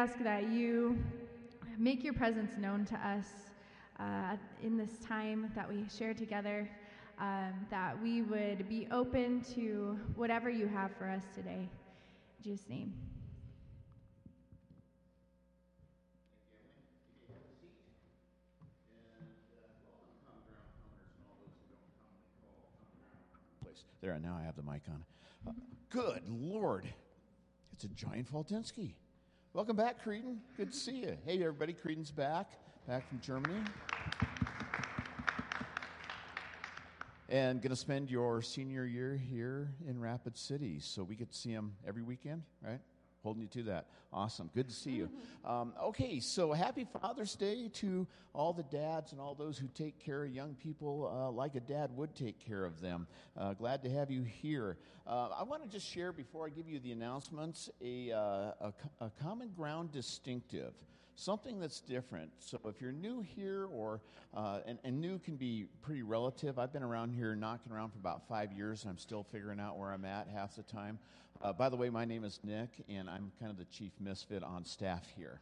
ask that you make your presence known to us uh, in this time that we share together. Um, that we would be open to whatever you have for us today. In Jesus' name. There, now I have the mic on. Uh, good Lord. It's a giant Faltinsky. Welcome back, Creedon. Good to see you. Hey, everybody. Creedon's back, back from Germany. And going to spend your senior year here in Rapid City. So we get to see him every weekend, right? Holding you to that. Awesome. Good to see you. Um, okay, so happy Father's Day to all the dads and all those who take care of young people uh, like a dad would take care of them. Uh, glad to have you here. Uh, I want to just share before I give you the announcements a, uh, a, a common ground distinctive something that's different. So if you're new here, or uh, and, and, new can be pretty relative. I've been around here knocking around for about five years, and I'm still figuring out where I'm at half the time. Uh, by the way, my name is Nick, and I'm kind of the chief misfit on staff here.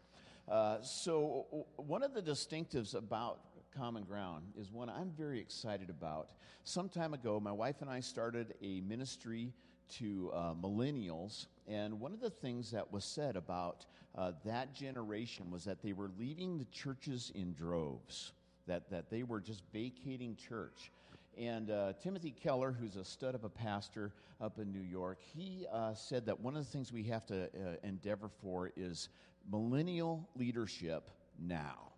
Uh, so, one of the distinctives about Common Ground is one I'm very excited about. Some time ago, my wife and I started a ministry to uh, millennials, and one of the things that was said about uh, that generation was that they were leaving the churches in droves, that, that they were just vacating church. And uh, Timothy Keller, who's a stud of a pastor up in New York, he uh, said that one of the things we have to uh, endeavor for is millennial leadership now.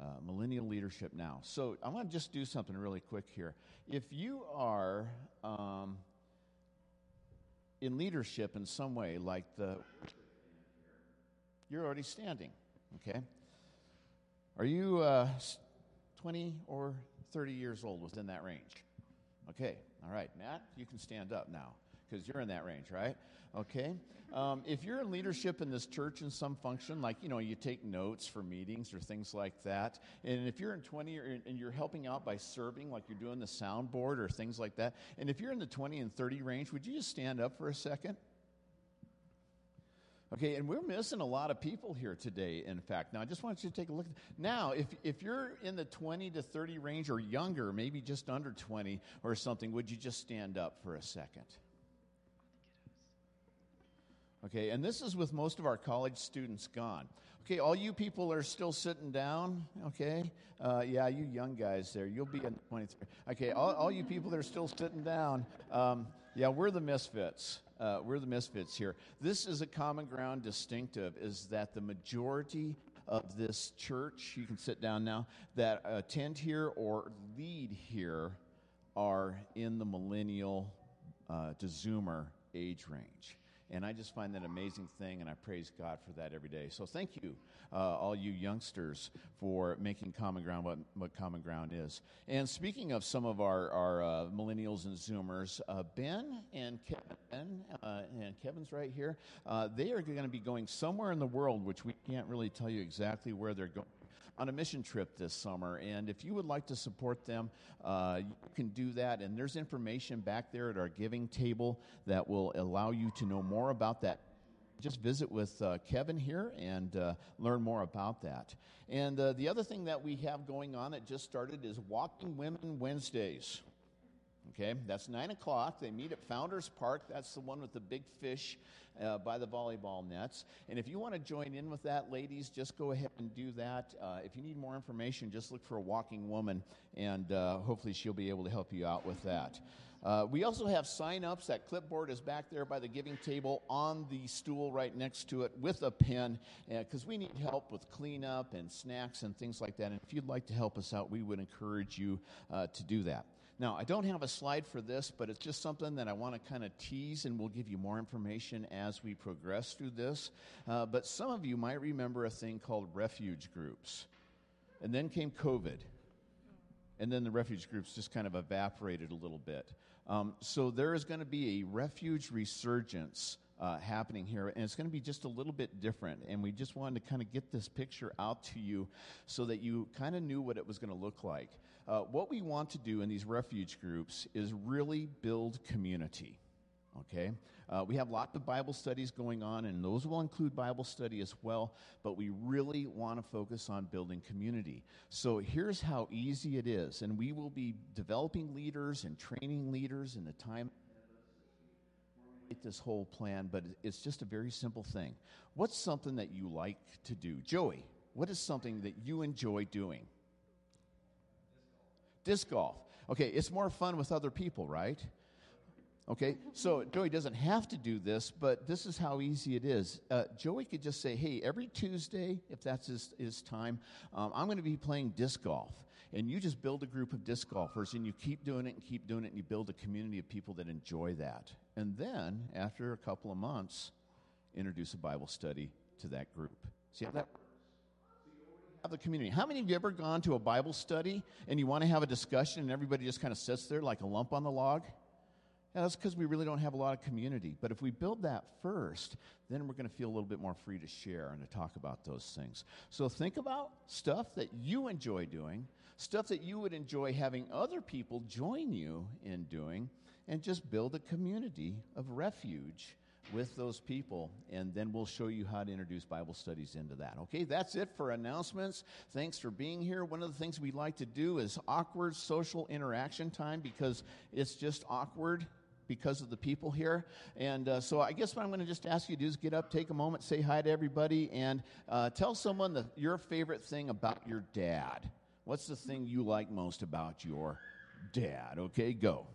Uh, millennial leadership now. So I want to just do something really quick here. If you are um, in leadership in some way, like the you're already standing. Okay, are you uh, 20 or 30 years old within that range. Okay, all right. Matt, you can stand up now because you're in that range, right? Okay. Um, if you're in leadership in this church in some function, like, you know, you take notes for meetings or things like that, and if you're in 20 or, and you're helping out by serving, like you're doing the soundboard or things like that, and if you're in the 20 and 30 range, would you just stand up for a second? Okay, and we're missing a lot of people here today, in fact. Now, I just want you to take a look. Now, if, if you're in the 20 to 30 range or younger, maybe just under 20 or something, would you just stand up for a second? Okay, and this is with most of our college students gone. Okay, all you people are still sitting down. Okay, uh, yeah, you young guys there, you'll be in 23. Okay, all, all you people that are still sitting down, um, yeah, we're the misfits uh, we're the misfits here. This is a common ground distinctive is that the majority of this church, you can sit down now, that attend here or lead here are in the millennial uh, to Zoomer age range. And I just find that amazing thing, and I praise God for that every day. So thank you, uh, all you youngsters, for making Common Ground what, what Common Ground is. And speaking of some of our, our uh, millennials and Zoomers, uh, Ben and Kevin, uh, and Kevin's right here, uh, they are going to be going somewhere in the world, which we can't really tell you exactly where they're going on a mission trip this summer. And if you would like to support them, uh, you can do that. And there's information back there at our giving table that will allow you to know more about that just visit with uh, Kevin here and uh, learn more about that. And uh, the other thing that we have going on that just started is Walking Women Wednesdays. Okay, that's 9 o'clock. They meet at Founders Park. That's the one with the big fish uh, by the volleyball nets. And if you want to join in with that, ladies, just go ahead and do that. Uh, if you need more information, just look for a walking woman, and uh, hopefully she'll be able to help you out with that. Uh, we also have sign-ups. That clipboard is back there by the giving table on the stool right next to it with a pen because uh, we need help with cleanup and snacks and things like that. And if you'd like to help us out, we would encourage you uh, to do that. Now, I don't have a slide for this, but it's just something that I want to kind of tease, and we'll give you more information as we progress through this. Uh, but some of you might remember a thing called refuge groups. And then came COVID. And then the refuge groups just kind of evaporated a little bit. Um, so there is going to be a refuge resurgence uh, happening here, and it's going to be just a little bit different. And we just wanted to kind of get this picture out to you so that you kind of knew what it was going to look like. Uh, what we want to do in these refuge groups is really build community. Okay? Uh, we have lots of Bible studies going on, and those will include Bible study as well, but we really want to focus on building community. So here's how easy it is, and we will be developing leaders and training leaders in the time this whole plan, but it's just a very simple thing. What's something that you like to do? Joey, what is something that you enjoy doing? Disc golf. Okay, it's more fun with other people, right? Okay, so Joey doesn't have to do this, but this is how easy it is. Uh, Joey could just say, hey, every Tuesday, if that's his, his time, um, I'm going to be playing disc golf. And you just build a group of disc golfers, and you keep doing it and keep doing it, and you build a community of people that enjoy that. And then, after a couple of months, introduce a Bible study to that group. See how that the community. How many of you ever gone to a Bible study and you want to have a discussion and everybody just kind of sits there like a lump on the log? Yeah, that's because we really don't have a lot of community. But if we build that first, then we're going to feel a little bit more free to share and to talk about those things. So think about stuff that you enjoy doing, stuff that you would enjoy having other people join you in doing, and just build a community of refuge with those people, and then we'll show you how to introduce Bible studies into that. Okay, that's it for announcements. Thanks for being here. One of the things we like to do is awkward social interaction time because it's just awkward because of the people here. And uh, so I guess what I'm going to just ask you to do is get up, take a moment, say hi to everybody, and uh, tell someone the, your favorite thing about your dad. What's the thing you like most about your dad? Okay, go.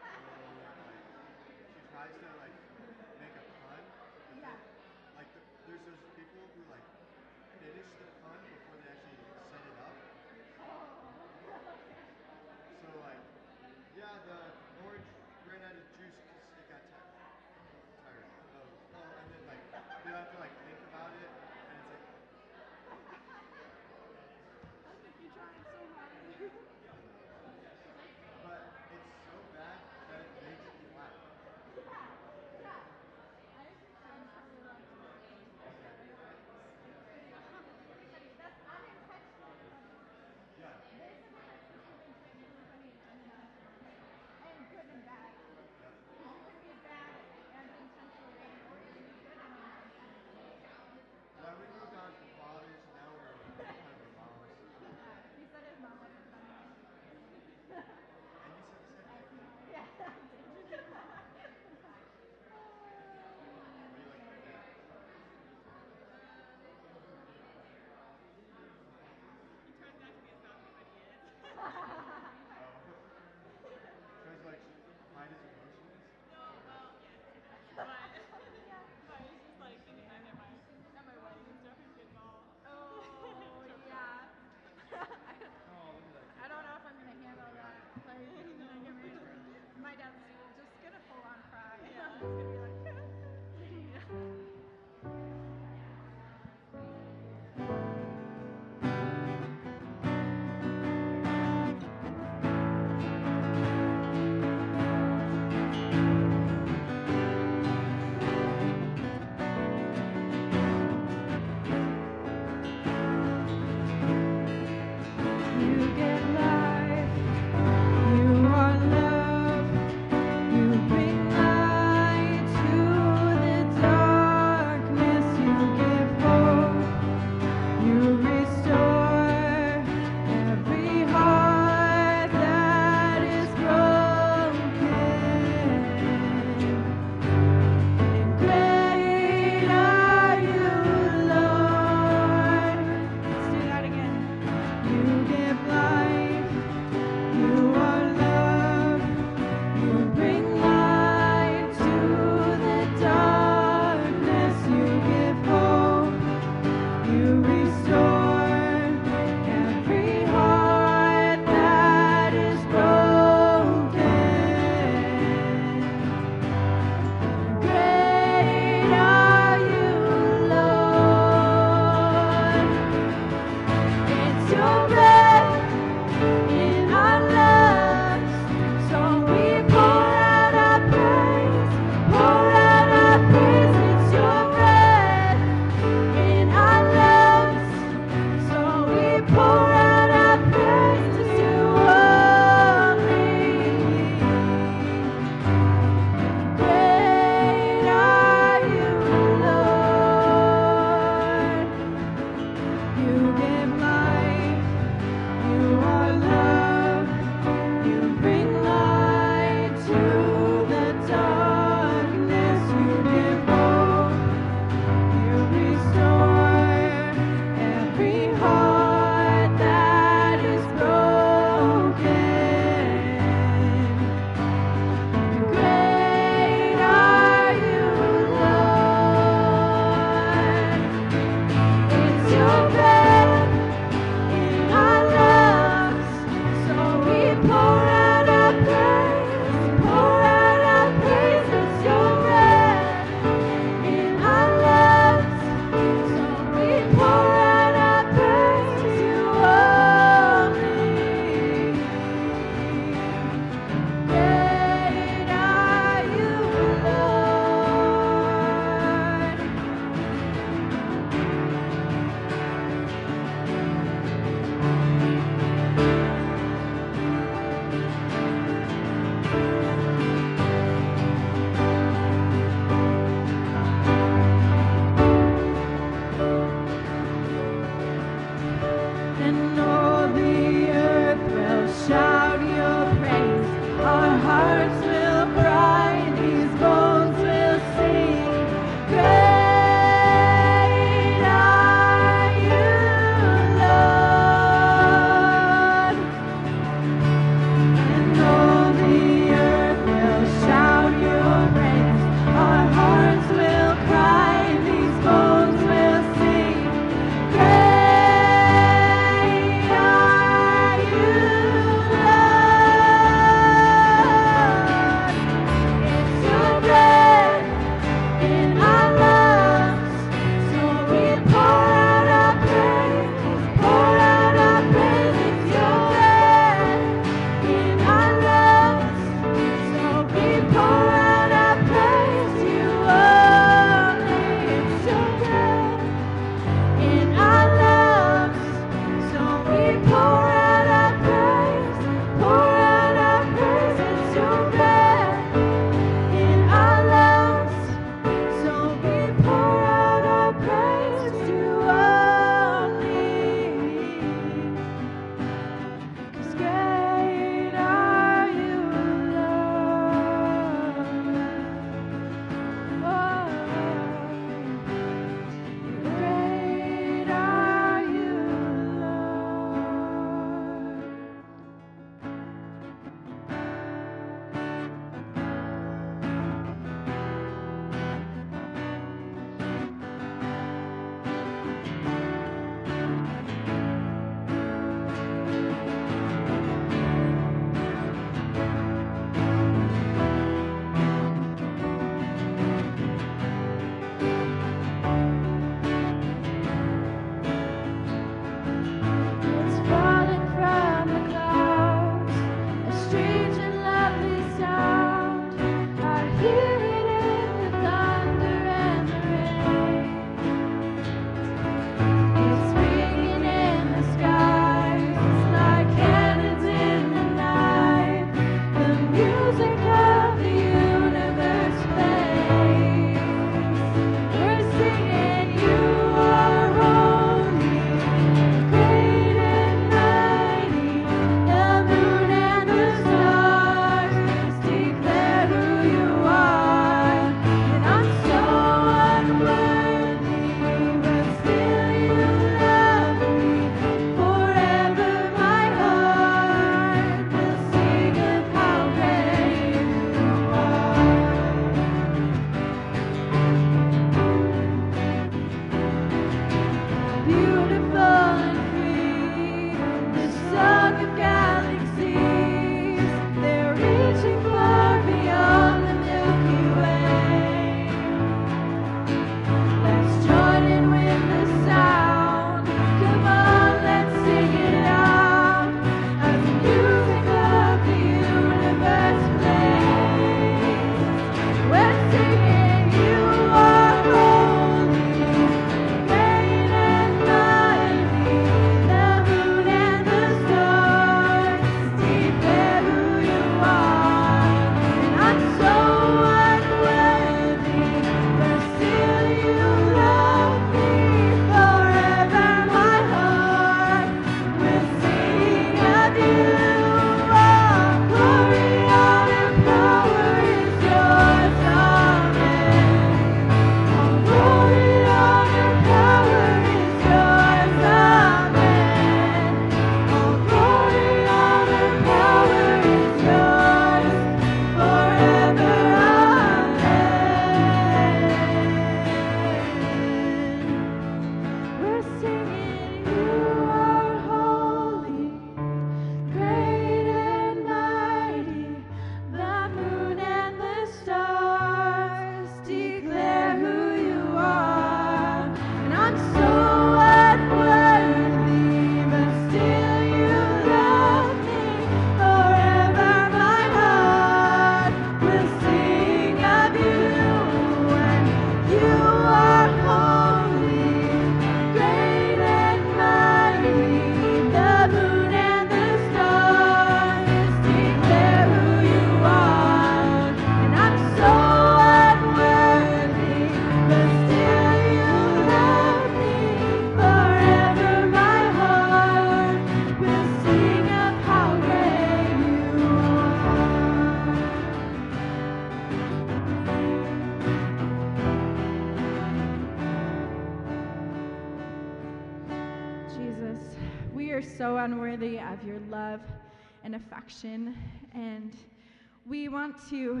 Want to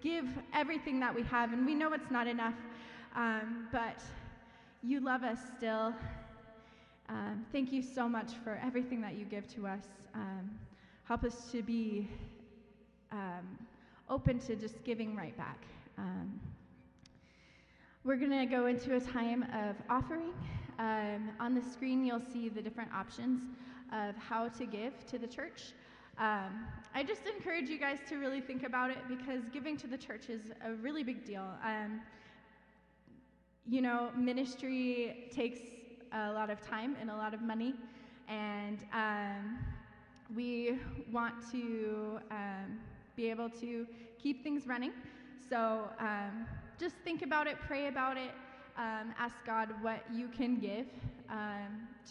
give everything that we have, and we know it's not enough, um, but you love us still. Um, thank you so much for everything that you give to us. Um, help us to be um, open to just giving right back. Um, we're going to go into a time of offering. Um, on the screen, you'll see the different options of how to give to the church. Um, I just encourage you guys to really think about it because giving to the church is a really big deal. Um, you know, ministry takes a lot of time and a lot of money, and um, we want to um, be able to keep things running. So um, just think about it, pray about it, um, ask God what you can give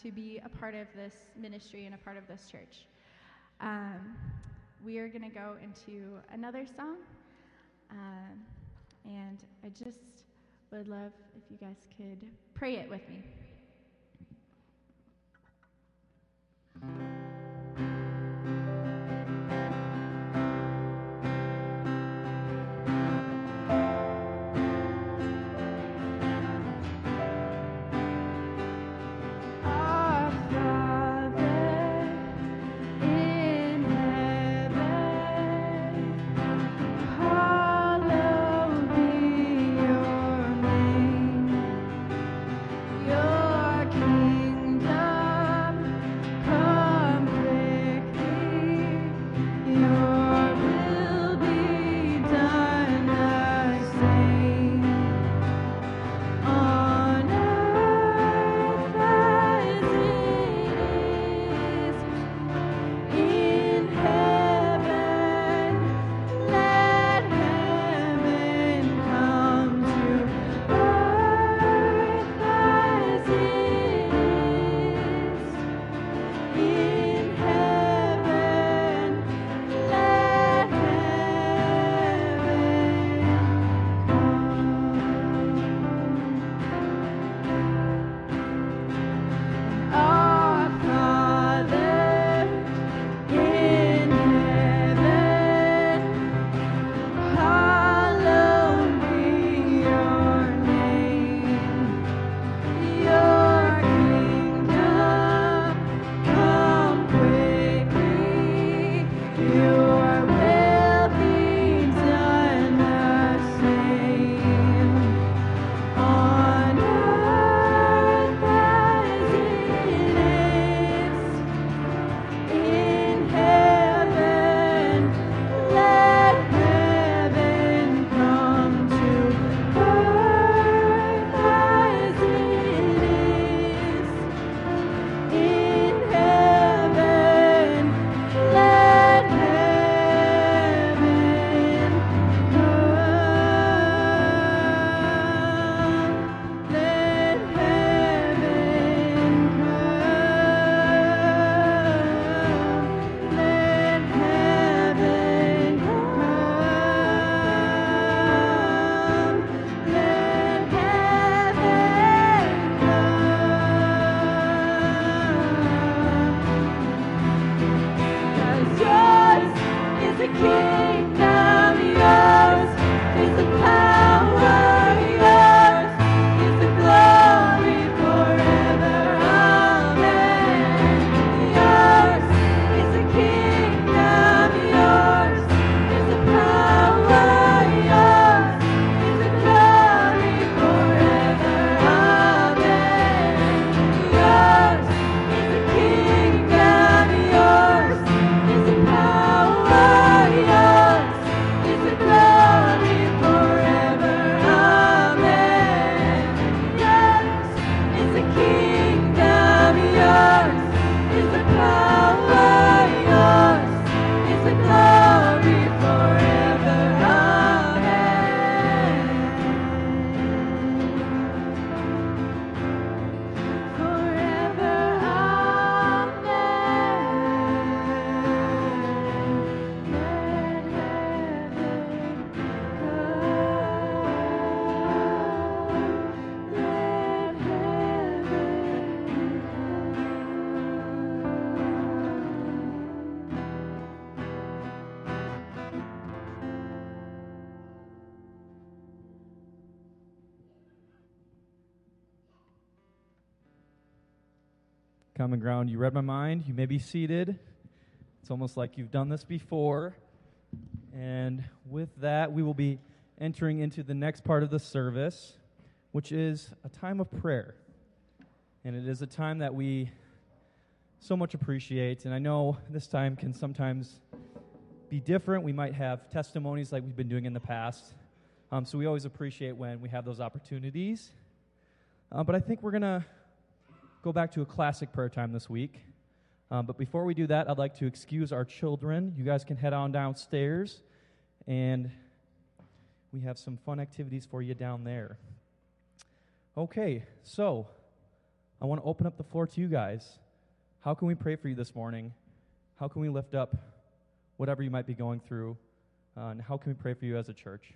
to be a part of this ministry and a part of this church. Um, we are going to go into another song. Um, and I just would love if you guys could pray it with me. Common ground. You read my mind. You may be seated. It's almost like you've done this before. And with that, we will be entering into the next part of the service, which is a time of prayer. And it is a time that we so much appreciate. And I know this time can sometimes be different. We might have testimonies like we've been doing in the past. Um, so we always appreciate when we have those opportunities. Uh, but I think we're going to go back to a classic prayer time this week. Um, but before we do that, I'd like to excuse our children. You guys can head on downstairs, and we have some fun activities for you down there. Okay, so I want to open up the floor to you guys. How can we pray for you this morning? How can we lift up whatever you might be going through? Uh, and how can we pray for you as a church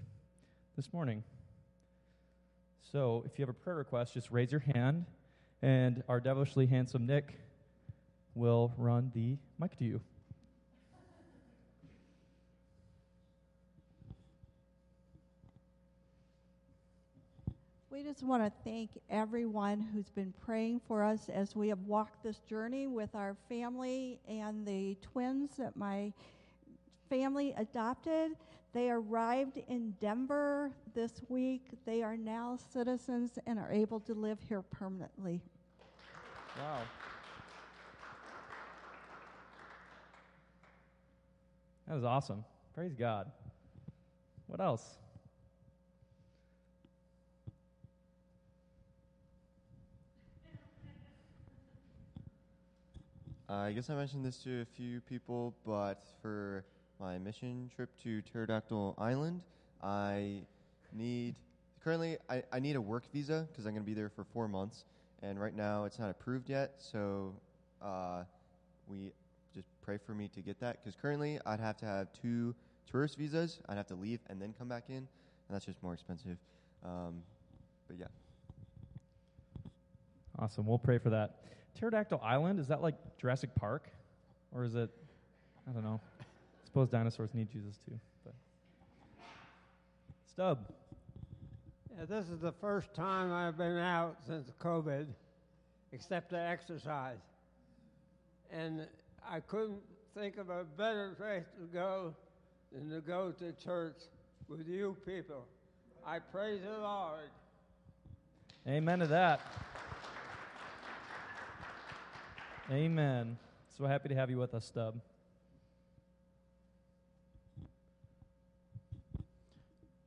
this morning? So, if you have a prayer request, just raise your hand, and our devilishly handsome Nick will run the mic to you. We just want to thank everyone who's been praying for us as we have walked this journey with our family and the twins that my family adopted. They arrived in Denver this week. They are now citizens and are able to live here permanently. Wow. That was awesome. Praise God. What else? Uh, I guess I mentioned this to a few people, but for my mission trip to Pterodactyl Island, I need currently I, I need a work visa because I'm going to be there for four months, and right now it's not approved yet. So uh, we just pray for me to get that because currently I'd have to have two tourist visas. I'd have to leave and then come back in, and that's just more expensive. Um, but yeah. Awesome. We'll pray for that. Pterodactyl Island, is that like Jurassic Park? Or is it, I don't know. I suppose dinosaurs need Jesus too. But. Stub. Yeah, this is the first time I've been out since COVID, except to exercise. And I couldn't think of a better place to go than to go to church with you people. I praise the Lord. Amen to that. Amen. So happy to have you with us, Stub.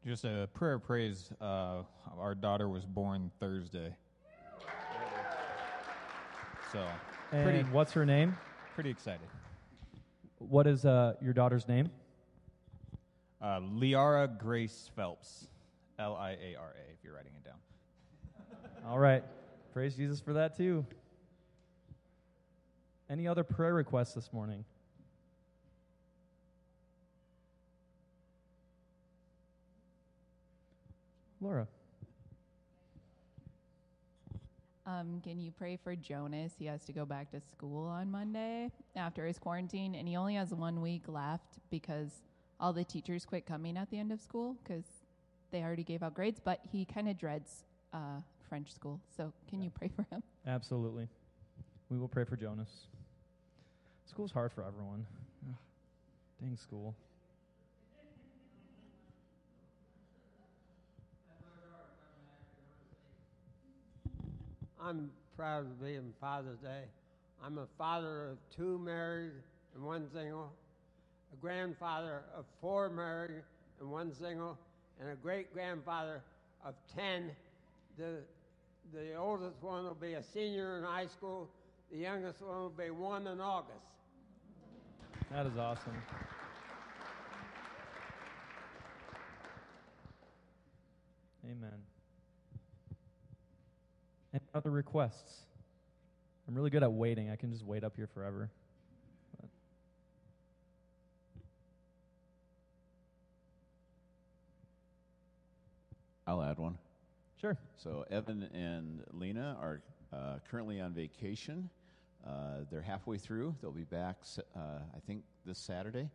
Just a prayer of praise. Uh, our daughter was born Thursday. So, And pretty, what's her name? pretty excited. What is uh, your daughter's name? Uh, Liara Grace Phelps. L I A R A, if you're writing it down. All right. Praise Jesus for that too. Any other prayer requests this morning? Laura. Um, can you pray for Jonas? He has to go back to school on Monday after his quarantine, and he only has one week left because all the teachers quit coming at the end of school because they already gave out grades. But he kind of dreads uh, French school. So can you pray for him? Absolutely. We will pray for Jonas. School's hard for everyone. Ugh, dang school. I'm proud of being Father's Day. I'm a father of two married and one single, a grandfather of four married and one single, and a great grandfather of 10. The, the oldest one will be a senior in high school, the youngest one will be one in August. That is awesome. Amen. Other requests? I'm really good at waiting. I can just wait up here forever. I'll add one. Sure. So Evan and Lena are uh, currently on vacation. Uh, they're halfway through. They'll be back, uh, I think, this Saturday,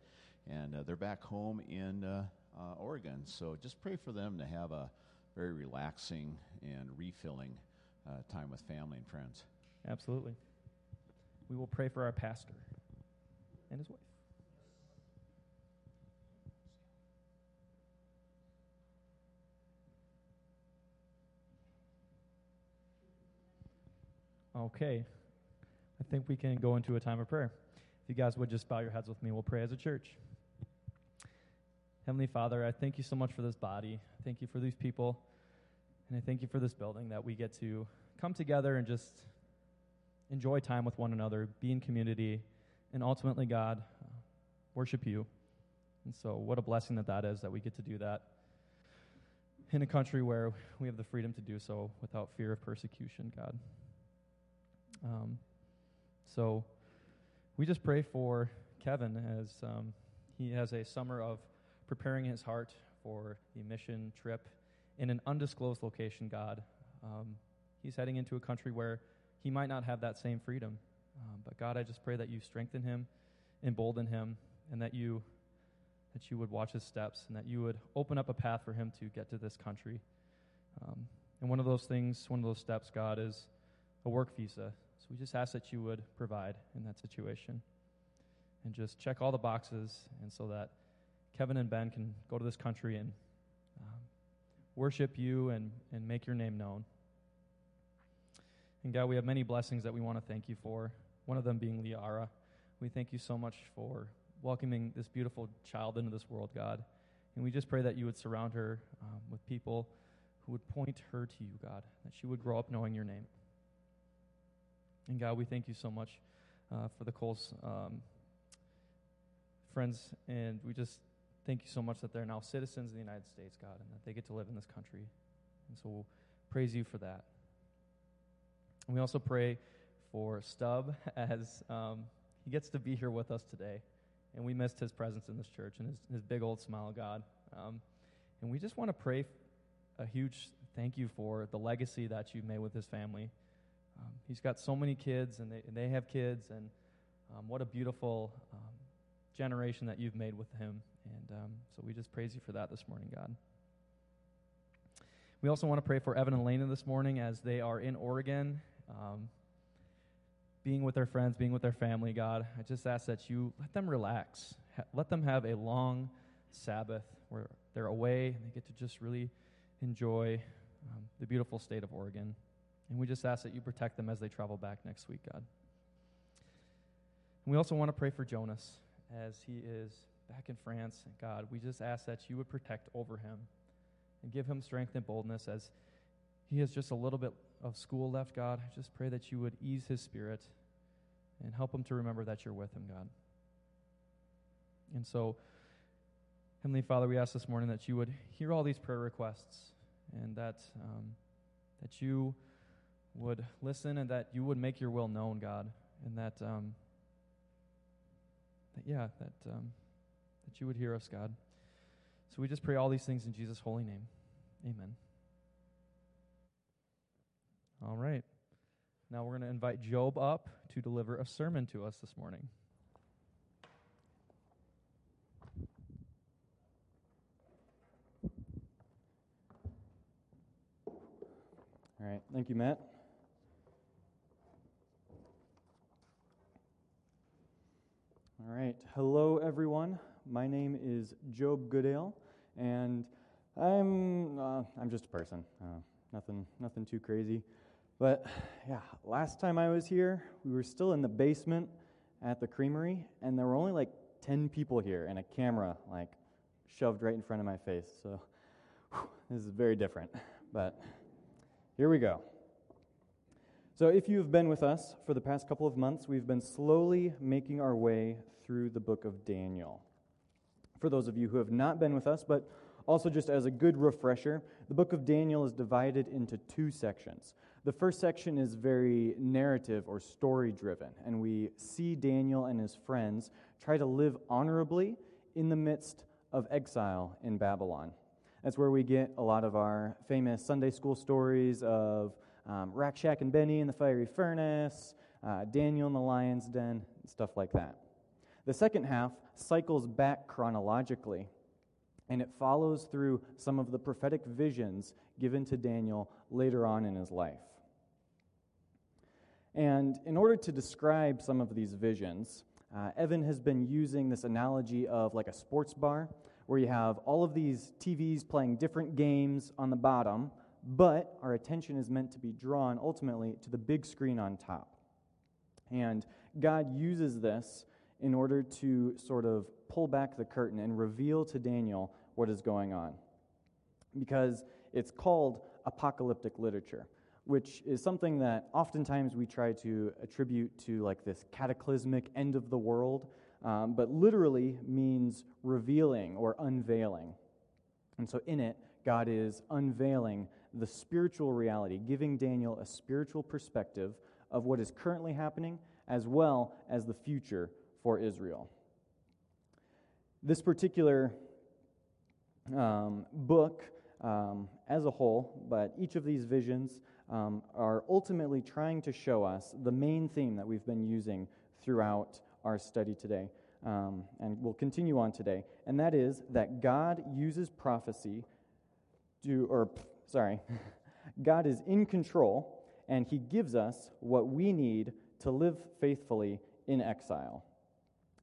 and uh, they're back home in uh, uh, Oregon. So just pray for them to have a very relaxing and refilling uh, time with family and friends. Absolutely. we will pray for our pastor and his wife. Okay. I think we can go into a time of prayer. If you guys would just bow your heads with me, we'll pray as a church. Heavenly Father, I thank you so much for this body. Thank you for these people. And I thank you for this building that we get to come together and just enjoy time with one another, be in community, and ultimately, God, worship you. And so, what a blessing that that is that we get to do that in a country where we have the freedom to do so without fear of persecution, God. Um, so, we just pray for Kevin as um, he has a summer of preparing his heart for the mission trip in an undisclosed location, God. Um, he's heading into a country where he might not have that same freedom. Um, but God, I just pray that you strengthen him, embolden him, and that you that you would watch his steps and that you would open up a path for him to get to this country. Um, and one of those things, one of those steps, God, is a work visa. So we just ask that you would provide in that situation and just check all the boxes, and so that Kevin and Ben can go to this country and worship you and, and make your name known. And God, we have many blessings that we want to thank you for, one of them being Liara. We thank you so much for welcoming this beautiful child into this world, God. And we just pray that you would surround her um, with people who would point her to you, God, that she would grow up knowing your name. And God, we thank you so much uh, for the Coles um, friends, and we just thank you so much that they're now citizens of the United States, God, and that they get to live in this country. And so we'll praise you for that. And we also pray for Stub as um, he gets to be here with us today. And we missed his presence in this church and his, his big old smile, God. Um, and we just want to pray a huge thank you for the legacy that you've made with his family. Um, he's got so many kids, and they, and they have kids, and um, what a beautiful um, generation that you've made with him. And um, so we just praise you for that this morning, God. We also want to pray for Evan and Lena this morning as they are in Oregon, um, being with their friends, being with their family, God. I just ask that you let them relax. Ha- let them have a long Sabbath where they're away and they get to just really enjoy um, the beautiful state of Oregon. And we just ask that you protect them as they travel back next week, God. And we also want to pray for Jonas as he is back in France. God, we just ask that you would protect over him and give him strength and boldness as he has just a little bit of school left, God. I just pray that you would ease his spirit and help him to remember that you're with him, God. And so, Heavenly Father, we ask this morning that you would hear all these prayer requests and that, um, that you would listen and that you would make your will known, God, and that, um, that yeah, that, um, that you would hear us, God. So we just pray all these things in Jesus' holy name. Amen. All right. Now we're going to invite Job up to deliver a sermon to us this morning. All right. Thank you, Matt. All right. Hello, everyone. My name is Job Goodale, and I'm uh, I'm just a person. Uh, nothing nothing too crazy. But yeah, last time I was here, we were still in the basement at the creamery, and there were only like 10 people here and a camera like shoved right in front of my face. So whew, this is very different. But here we go. So, if you've been with us for the past couple of months, we've been slowly making our way through the book of Daniel. For those of you who have not been with us, but also just as a good refresher, the book of Daniel is divided into two sections. The first section is very narrative or story driven, and we see Daniel and his friends try to live honorably in the midst of exile in Babylon. That's where we get a lot of our famous Sunday school stories of um, Shack and Benny in the fiery furnace, uh, Daniel in the lion's den, stuff like that. The second half cycles back chronologically, and it follows through some of the prophetic visions given to Daniel later on in his life. And in order to describe some of these visions, uh, Evan has been using this analogy of like a sports bar where you have all of these TVs playing different games on the bottom, but our attention is meant to be drawn ultimately to the big screen on top. And God uses this in order to sort of pull back the curtain and reveal to Daniel what is going on. Because it's called apocalyptic literature, which is something that oftentimes we try to attribute to like this cataclysmic end of the world, um, but literally means revealing or unveiling. And so in it, God is unveiling the spiritual reality, giving Daniel a spiritual perspective of what is currently happening as well as the future for Israel. This particular um, book, um, as a whole, but each of these visions um, are ultimately trying to show us the main theme that we've been using throughout our study today. Um, and we'll continue on today. And that is that God uses prophecy to, or, sorry, God is in control and he gives us what we need to live faithfully in exile.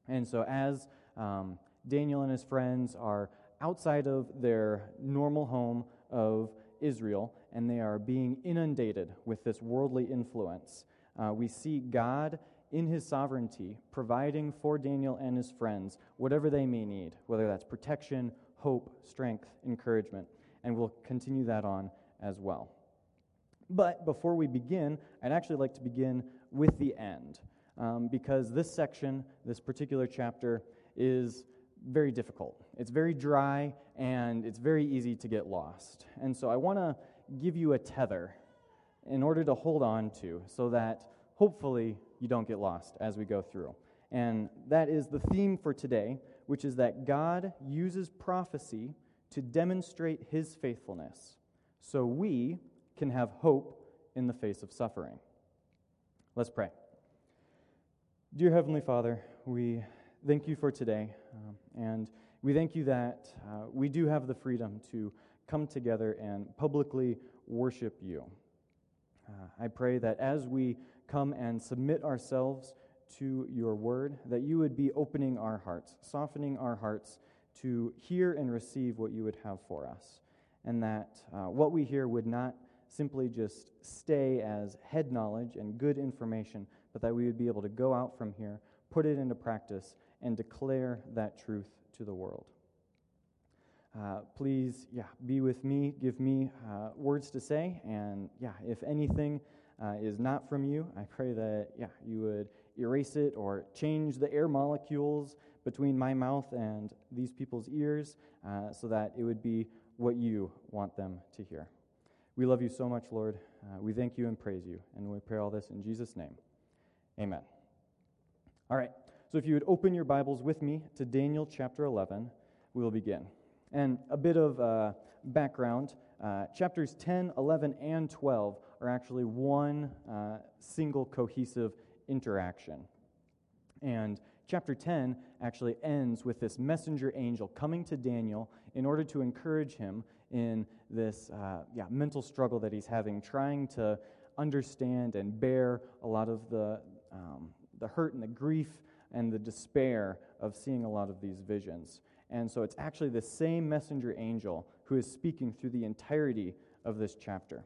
And so, as um, Daniel and his friends are outside of their normal home of Israel and they are being inundated with this worldly influence, uh, we see God in his sovereignty providing for Daniel and his friends whatever they may need, whether that's protection, hope, strength, encouragement. And we'll continue that on as well. But before we begin, I'd actually like to begin with the end, um, because this section, this particular chapter, is very difficult. It's very dry and it's very easy to get lost. And so I want to give you a tether in order to hold on to so that hopefully you don't get lost as we go through. And that is the theme for today, which is that God uses prophecy to demonstrate his faithfulness so we can have hope in the face of suffering. Let's pray. Dear Heavenly Father, we thank you for today, um, and we thank you that uh, we do have the freedom to come together and publicly worship you. Uh, I pray that as we come and submit ourselves to your word, that you would be opening our hearts, softening our hearts to hear and receive what you would have for us, and that uh, what we hear would not simply just stay as head knowledge and good information, but that we would be able to go out from here, put it into practice, and declare that truth to the world. Uh, please, yeah, be with me, give me uh, words to say, and yeah, if anything uh, is not from you, I pray that, yeah, you would erase it or change the air molecules between my mouth and these people's ears uh, so that it would be what you want them to hear. We love you so much, Lord. Uh, we thank you and praise you. And we pray all this in Jesus' name. Amen. All right. So if you would open your Bibles with me to Daniel chapter 11, we will begin. And a bit of uh, background uh, chapters 10, 11, and 12 are actually one uh, single cohesive interaction. And chapter 10 actually ends with this messenger angel coming to Daniel in order to encourage him in this uh, yeah, mental struggle that he's having, trying to understand and bear a lot of the, um, the hurt and the grief and the despair of seeing a lot of these visions. And so it's actually the same messenger angel who is speaking through the entirety of this chapter.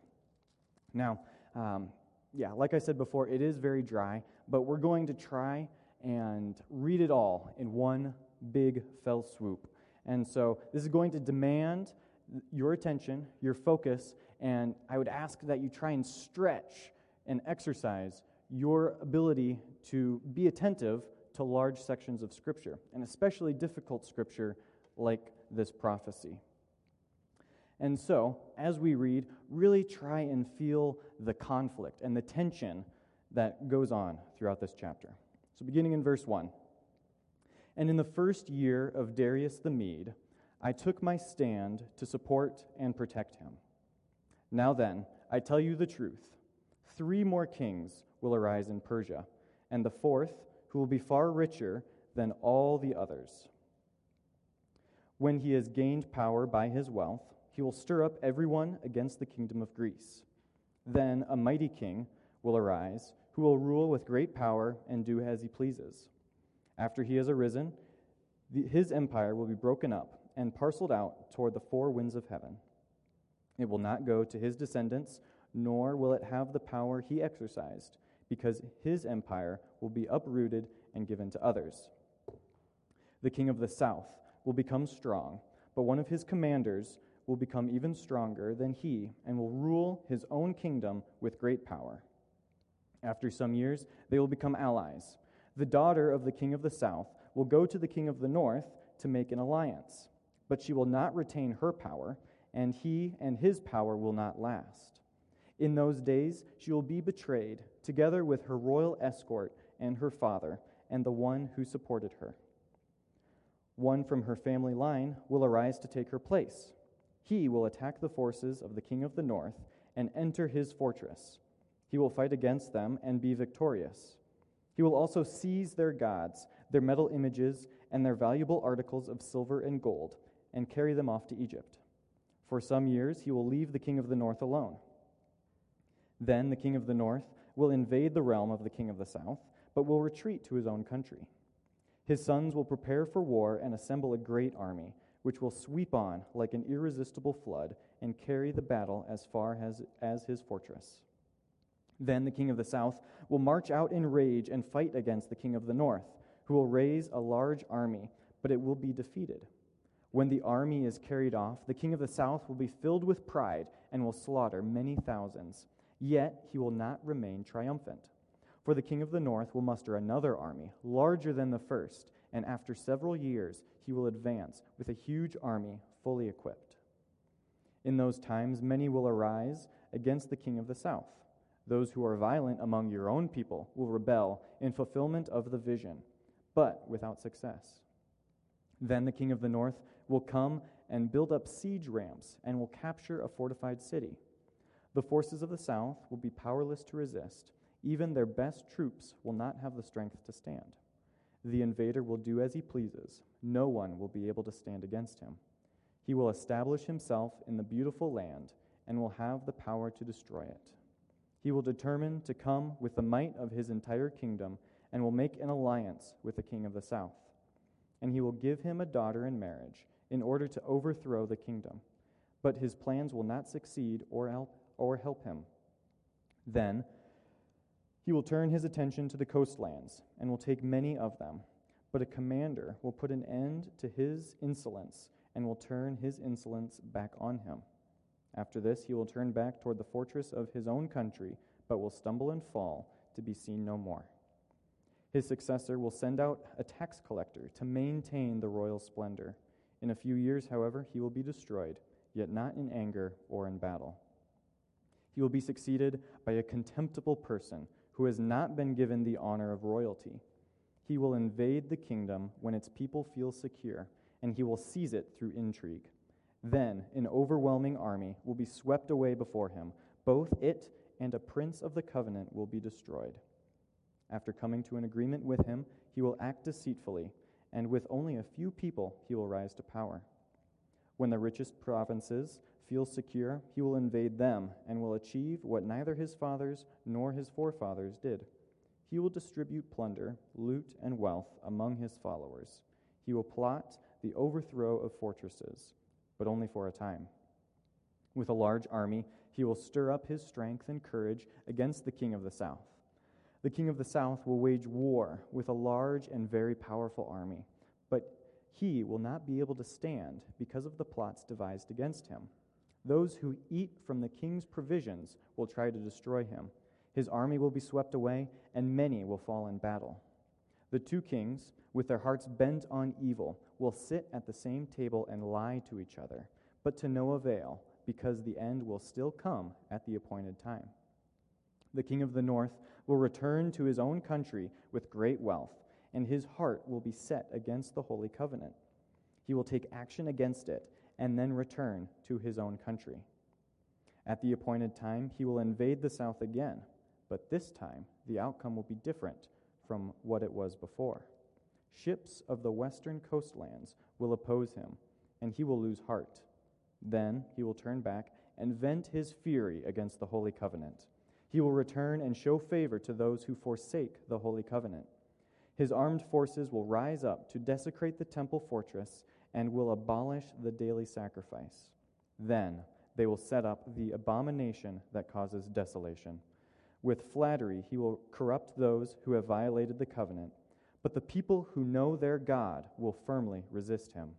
Now, um, yeah, like I said before, it is very dry, but we're going to try and read it all in one big fell swoop. And so this is going to demand your attention, your focus, and I would ask that you try and stretch and exercise your ability to be attentive to large sections of Scripture, and especially difficult Scripture like this prophecy. And so, as we read, really try and feel the conflict and the tension that goes on throughout this chapter. So, beginning in verse 1 And in the first year of Darius the Mede, I took my stand to support and protect him. Now then, I tell you the truth. Three more kings will arise in Persia, and the fourth, who will be far richer than all the others. When he has gained power by his wealth, he will stir up everyone against the kingdom of Greece. Then a mighty king will arise who will rule with great power and do as he pleases. After he has arisen, the, his empire will be broken up and parceled out toward the four winds of heaven. It will not go to his descendants, nor will it have the power he exercised, because his empire will be uprooted and given to others. The king of the south will become strong, but one of his commanders will become even stronger than he and will rule his own kingdom with great power. After some years, they will become allies. The daughter of the king of the south will go to the king of the north to make an alliance, but she will not retain her power, and he and his power will not last. In those days, she will be betrayed, together with her royal escort and her father, and the one who supported her. One from her family line will arise to take her place. He will attack the forces of the king of the north and enter his fortress. He will fight against them and be victorious. He will also seize their gods, their metal images, and their valuable articles of silver and gold, and carry them off to Egypt. For some years he will leave the king of the north alone. Then the king of the north will invade the realm of the king of the south, but will retreat to his own country. His sons will prepare for war and assemble a great army, which will sweep on like an irresistible flood and carry the battle as far as, as his fortress. Then the king of the south will march out in rage and fight against the king of the north, who will raise a large army, but it will be defeated. When the army is carried off, the king of the south will be filled with pride and will slaughter many thousands. Yet he will not remain triumphant. For the king of the north will muster another army, larger than the first, and after several years he will advance with a huge army fully equipped. In those times, many will arise against the king of the south those who are violent among your own people will rebel in fulfillment of the vision, but without success. Then the king of the north will come and build up siege ramps and will capture a fortified city. The forces of the south will be powerless to resist. Even their best troops will not have the strength to stand. The invader will do as he pleases. No one will be able to stand against him. He will establish himself in the beautiful land and will have the power to destroy it. He will determine to come with the might of his entire kingdom and will make an alliance with the king of the south. And he will give him a daughter in marriage in order to overthrow the kingdom. But his plans will not succeed or help, or help him. Then he will turn his attention to the coastlands and will take many of them. But a commander will put an end to his insolence and will turn his insolence back on him. After this, he will turn back toward the fortress of his own country, but will stumble and fall to be seen no more. His successor will send out a tax collector to maintain the royal splendor. In a few years, however, he will be destroyed, yet not in anger or in battle. He will be succeeded by a contemptible person who has not been given the honor of royalty. He will invade the kingdom when its people feel secure, and he will seize it through intrigue. Then an overwhelming army will be swept away before him. Both it and a prince of the covenant will be destroyed. After coming to an agreement with him, he will act deceitfully, and with only a few people he will rise to power. When the richest provinces feel secure, he will invade them and will achieve what neither his fathers nor his forefathers did. He will distribute plunder, loot, and wealth among his followers. He will plot the overthrow of fortresses but only for a time. With a large army, he will stir up his strength and courage against the king of the south. The king of the south will wage war with a large and very powerful army, but he will not be able to stand because of the plots devised against him. Those who eat from the king's provisions will try to destroy him. His army will be swept away, and many will fall in battle. The two kings, with their hearts bent on evil, will sit at the same table and lie to each other, but to no avail, because the end will still come at the appointed time. The king of the north will return to his own country with great wealth, and his heart will be set against the holy covenant. He will take action against it and then return to his own country. At the appointed time, he will invade the south again, but this time the outcome will be different from what it was before. Ships of the western coastlands will oppose him, and he will lose heart. Then he will turn back and vent his fury against the holy covenant. He will return and show favor to those who forsake the holy covenant. His armed forces will rise up to desecrate the temple fortress and will abolish the daily sacrifice. Then they will set up the abomination that causes desolation. With flattery, he will corrupt those who have violated the covenant, but the people who know their God will firmly resist him.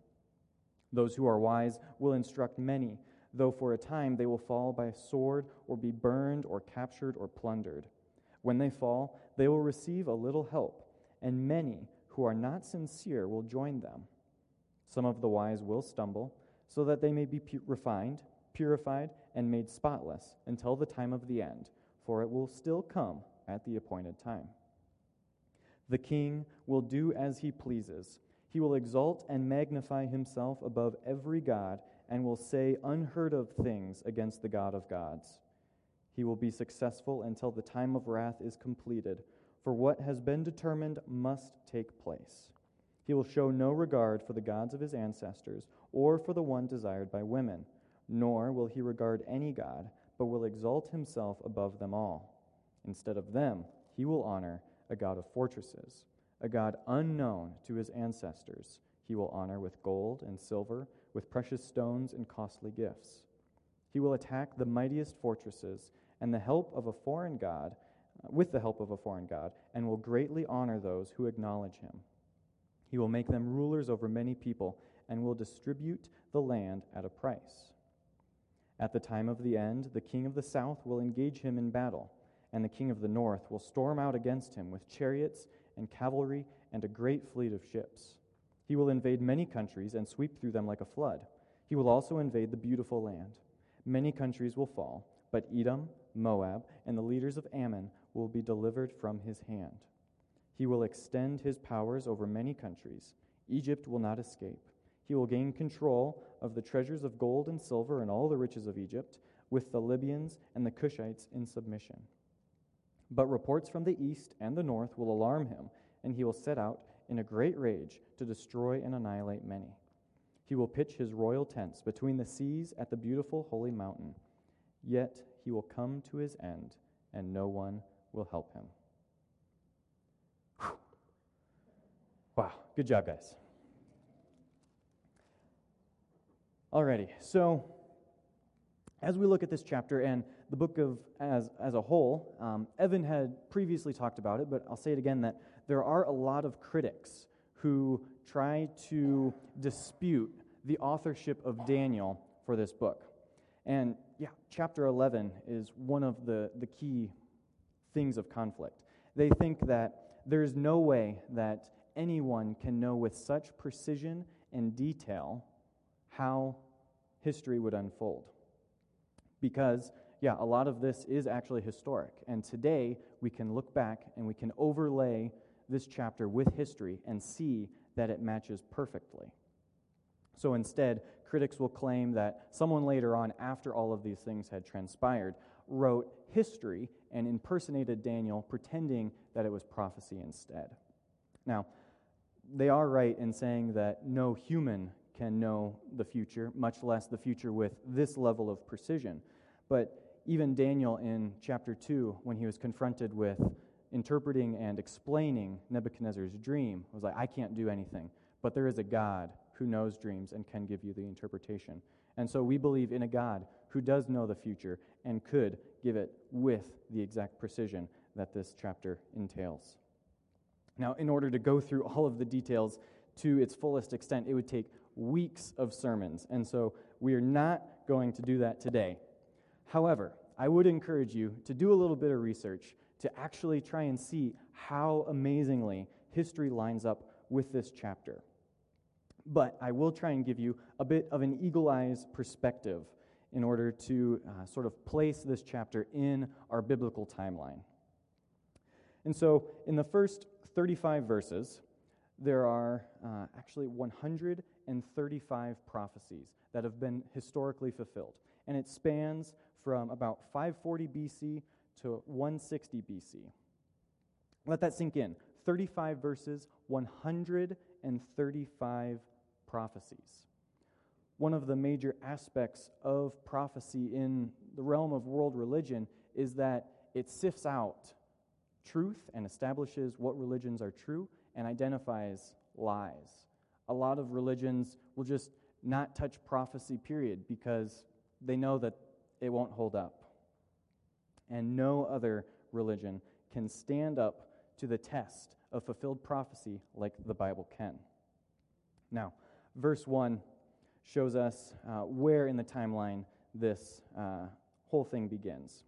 Those who are wise will instruct many, though for a time they will fall by sword or be burned or captured or plundered. When they fall, they will receive a little help, and many who are not sincere will join them. Some of the wise will stumble, so that they may be pu- refined, purified, and made spotless until the time of the end, for it will still come at the appointed time. The king will do as he pleases. He will exalt and magnify himself above every god and will say unheard of things against the God of gods. He will be successful until the time of wrath is completed, for what has been determined must take place. He will show no regard for the gods of his ancestors or for the one desired by women, nor will he regard any god, but will exalt himself above them all. Instead of them, he will honor a God of fortresses, a God unknown to his ancestors. He will honor with gold and silver, with precious stones and costly gifts. He will attack the mightiest fortresses and the help of a foreign God, with the help of a foreign God, and will greatly honor those who acknowledge him. He will make them rulers over many people and will distribute the land at a price. At the time of the end, the king of the south will engage him in battle and the king of the north will storm out against him with chariots and cavalry and a great fleet of ships. He will invade many countries and sweep through them like a flood. He will also invade the beautiful land. Many countries will fall, but Edom, Moab, and the leaders of Ammon will be delivered from his hand. He will extend his powers over many countries. Egypt will not escape. He will gain control of the treasures of gold and silver and all the riches of Egypt, with the Libyans and the Cushites in submission. But reports from the east and the north will alarm him, and he will set out in a great rage to destroy and annihilate many. He will pitch his royal tents between the seas at the beautiful holy mountain. Yet he will come to his end, and no one will help him. Wow, good job, guys. Alrighty, so as we look at this chapter and the book of as, as a whole, um, Evan had previously talked about it, but I'll say it again that there are a lot of critics who try to dispute the authorship of Daniel for this book. And yeah, chapter 11 is one of the, the key things of conflict. They think that there's no way that anyone can know with such precision and detail how history would unfold. Because yeah, a lot of this is actually historic. And today, we can look back and we can overlay this chapter with history and see that it matches perfectly. So instead, critics will claim that someone later on, after all of these things had transpired, wrote history and impersonated Daniel, pretending that it was prophecy instead. Now, they are right in saying that no human can know the future, much less the future with this level of precision. But even Daniel in chapter 2, when he was confronted with interpreting and explaining Nebuchadnezzar's dream, was like, I can't do anything. But there is a God who knows dreams and can give you the interpretation. And so we believe in a God who does know the future and could give it with the exact precision that this chapter entails. Now, in order to go through all of the details to its fullest extent, it would take weeks of sermons. And so we are not going to do that today. However, I would encourage you to do a little bit of research to actually try and see how amazingly history lines up with this chapter. But I will try and give you a bit of an eagle eyes perspective in order to uh, sort of place this chapter in our biblical timeline. And so, in the first 35 verses, there are uh, actually 135 prophecies that have been historically fulfilled. And it spans from about 540 BC to 160 BC. Let that sink in. 35 verses, 135 prophecies. One of the major aspects of prophecy in the realm of world religion is that it sifts out truth and establishes what religions are true and identifies lies. A lot of religions will just not touch prophecy, period, because they know that it won't hold up. And no other religion can stand up to the test of fulfilled prophecy like the Bible can. Now, verse 1 shows us uh, where in the timeline this uh, whole thing begins.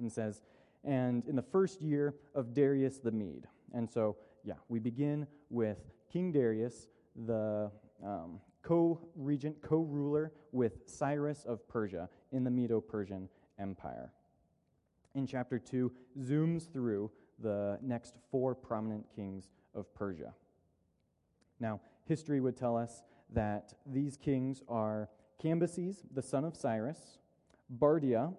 And says, and in the first year of Darius the Mede. And so, yeah, we begin with King Darius, the um, co regent, co ruler with Cyrus of Persia in the Medo Persian Empire. In chapter 2, zooms through the next four prominent kings of Persia. Now, history would tell us that these kings are Cambyses, the son of Cyrus, Bardia,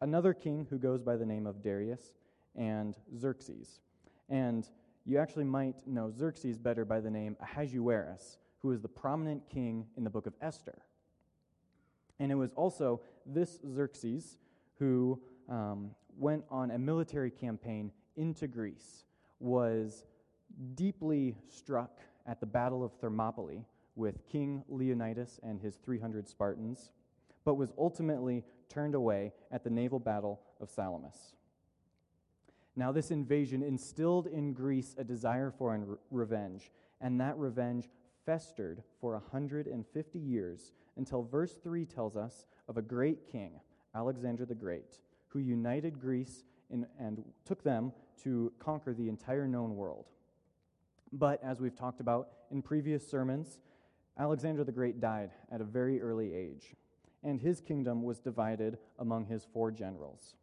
another king who goes by the name of Darius, and Xerxes. And you actually might know Xerxes better by the name Ahasuerus, who is the prominent king in the book of Esther. And it was also this Xerxes who um, went on a military campaign into Greece, was deeply struck at the Battle of Thermopylae with King Leonidas and his 300 Spartans, but was ultimately turned away at the naval battle of Salamis. Now, this invasion instilled in Greece a desire for re- revenge, and that revenge festered for 150 years until verse 3 tells us of a great king, Alexander the Great, who united Greece in, and took them to conquer the entire known world. But as we've talked about in previous sermons, Alexander the Great died at a very early age, and his kingdom was divided among his four generals.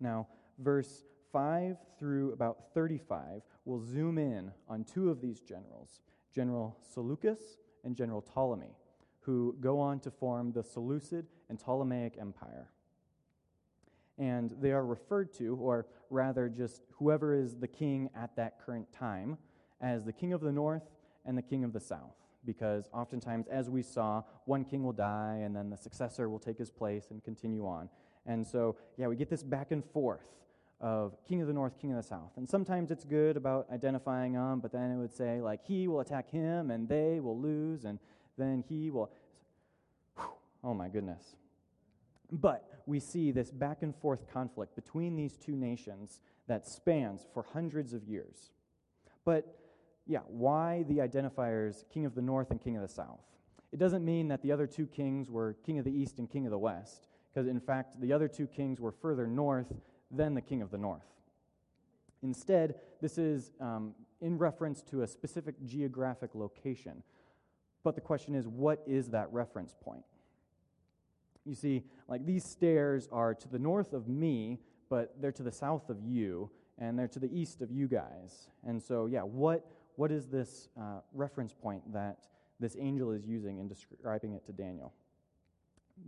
Now, verse 5 through about 35 will zoom in on two of these generals General Seleucus and General Ptolemy, who go on to form the Seleucid and Ptolemaic Empire and they are referred to, or rather, just whoever is the king at that current time, as the king of the north and the king of the south. Because oftentimes, as we saw, one king will die and then the successor will take his place and continue on. And so, yeah, we get this back and forth of king of the north, king of the south. And sometimes it's good about identifying them, but then it would say, like, he will attack him and they will lose, and then he will. Oh my goodness. But we see this back and forth conflict between these two nations that spans for hundreds of years. But yeah, why the identifiers King of the North and King of the South? It doesn't mean that the other two kings were King of the East and King of the West, because in fact, the other two kings were further north than the King of the North. Instead, this is um, in reference to a specific geographic location. But the question is, what is that reference point? You see, like these stairs are to the north of me, but they're to the south of you, and they're to the east of you guys. And so, yeah, what, what is this uh, reference point that this angel is using in describing it to Daniel?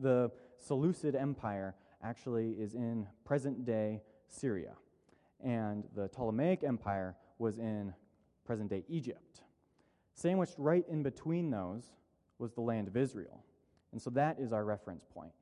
The Seleucid Empire actually is in present day Syria, and the Ptolemaic Empire was in present day Egypt. Sandwiched right in between those was the land of Israel. And so that is our reference point.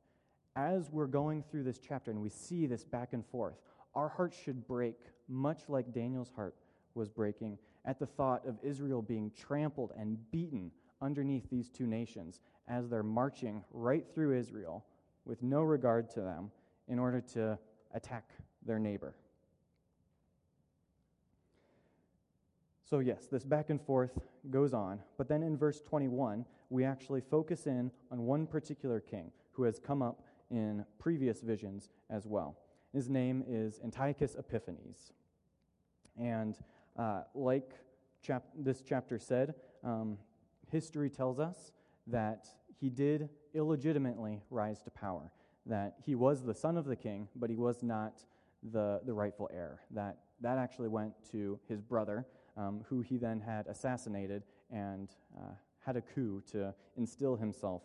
As we're going through this chapter and we see this back and forth, our hearts should break, much like Daniel's heart was breaking at the thought of Israel being trampled and beaten underneath these two nations as they're marching right through Israel with no regard to them in order to attack their neighbor. So, yes, this back and forth goes on. But then in verse 21, we actually focus in on one particular king who has come up in previous visions as well. His name is Antiochus Epiphanes. And uh, like chap- this chapter said, um, history tells us that he did illegitimately rise to power, that he was the son of the king, but he was not the, the rightful heir. That, that actually went to his brother, um, who he then had assassinated and uh, had a coup to instill himself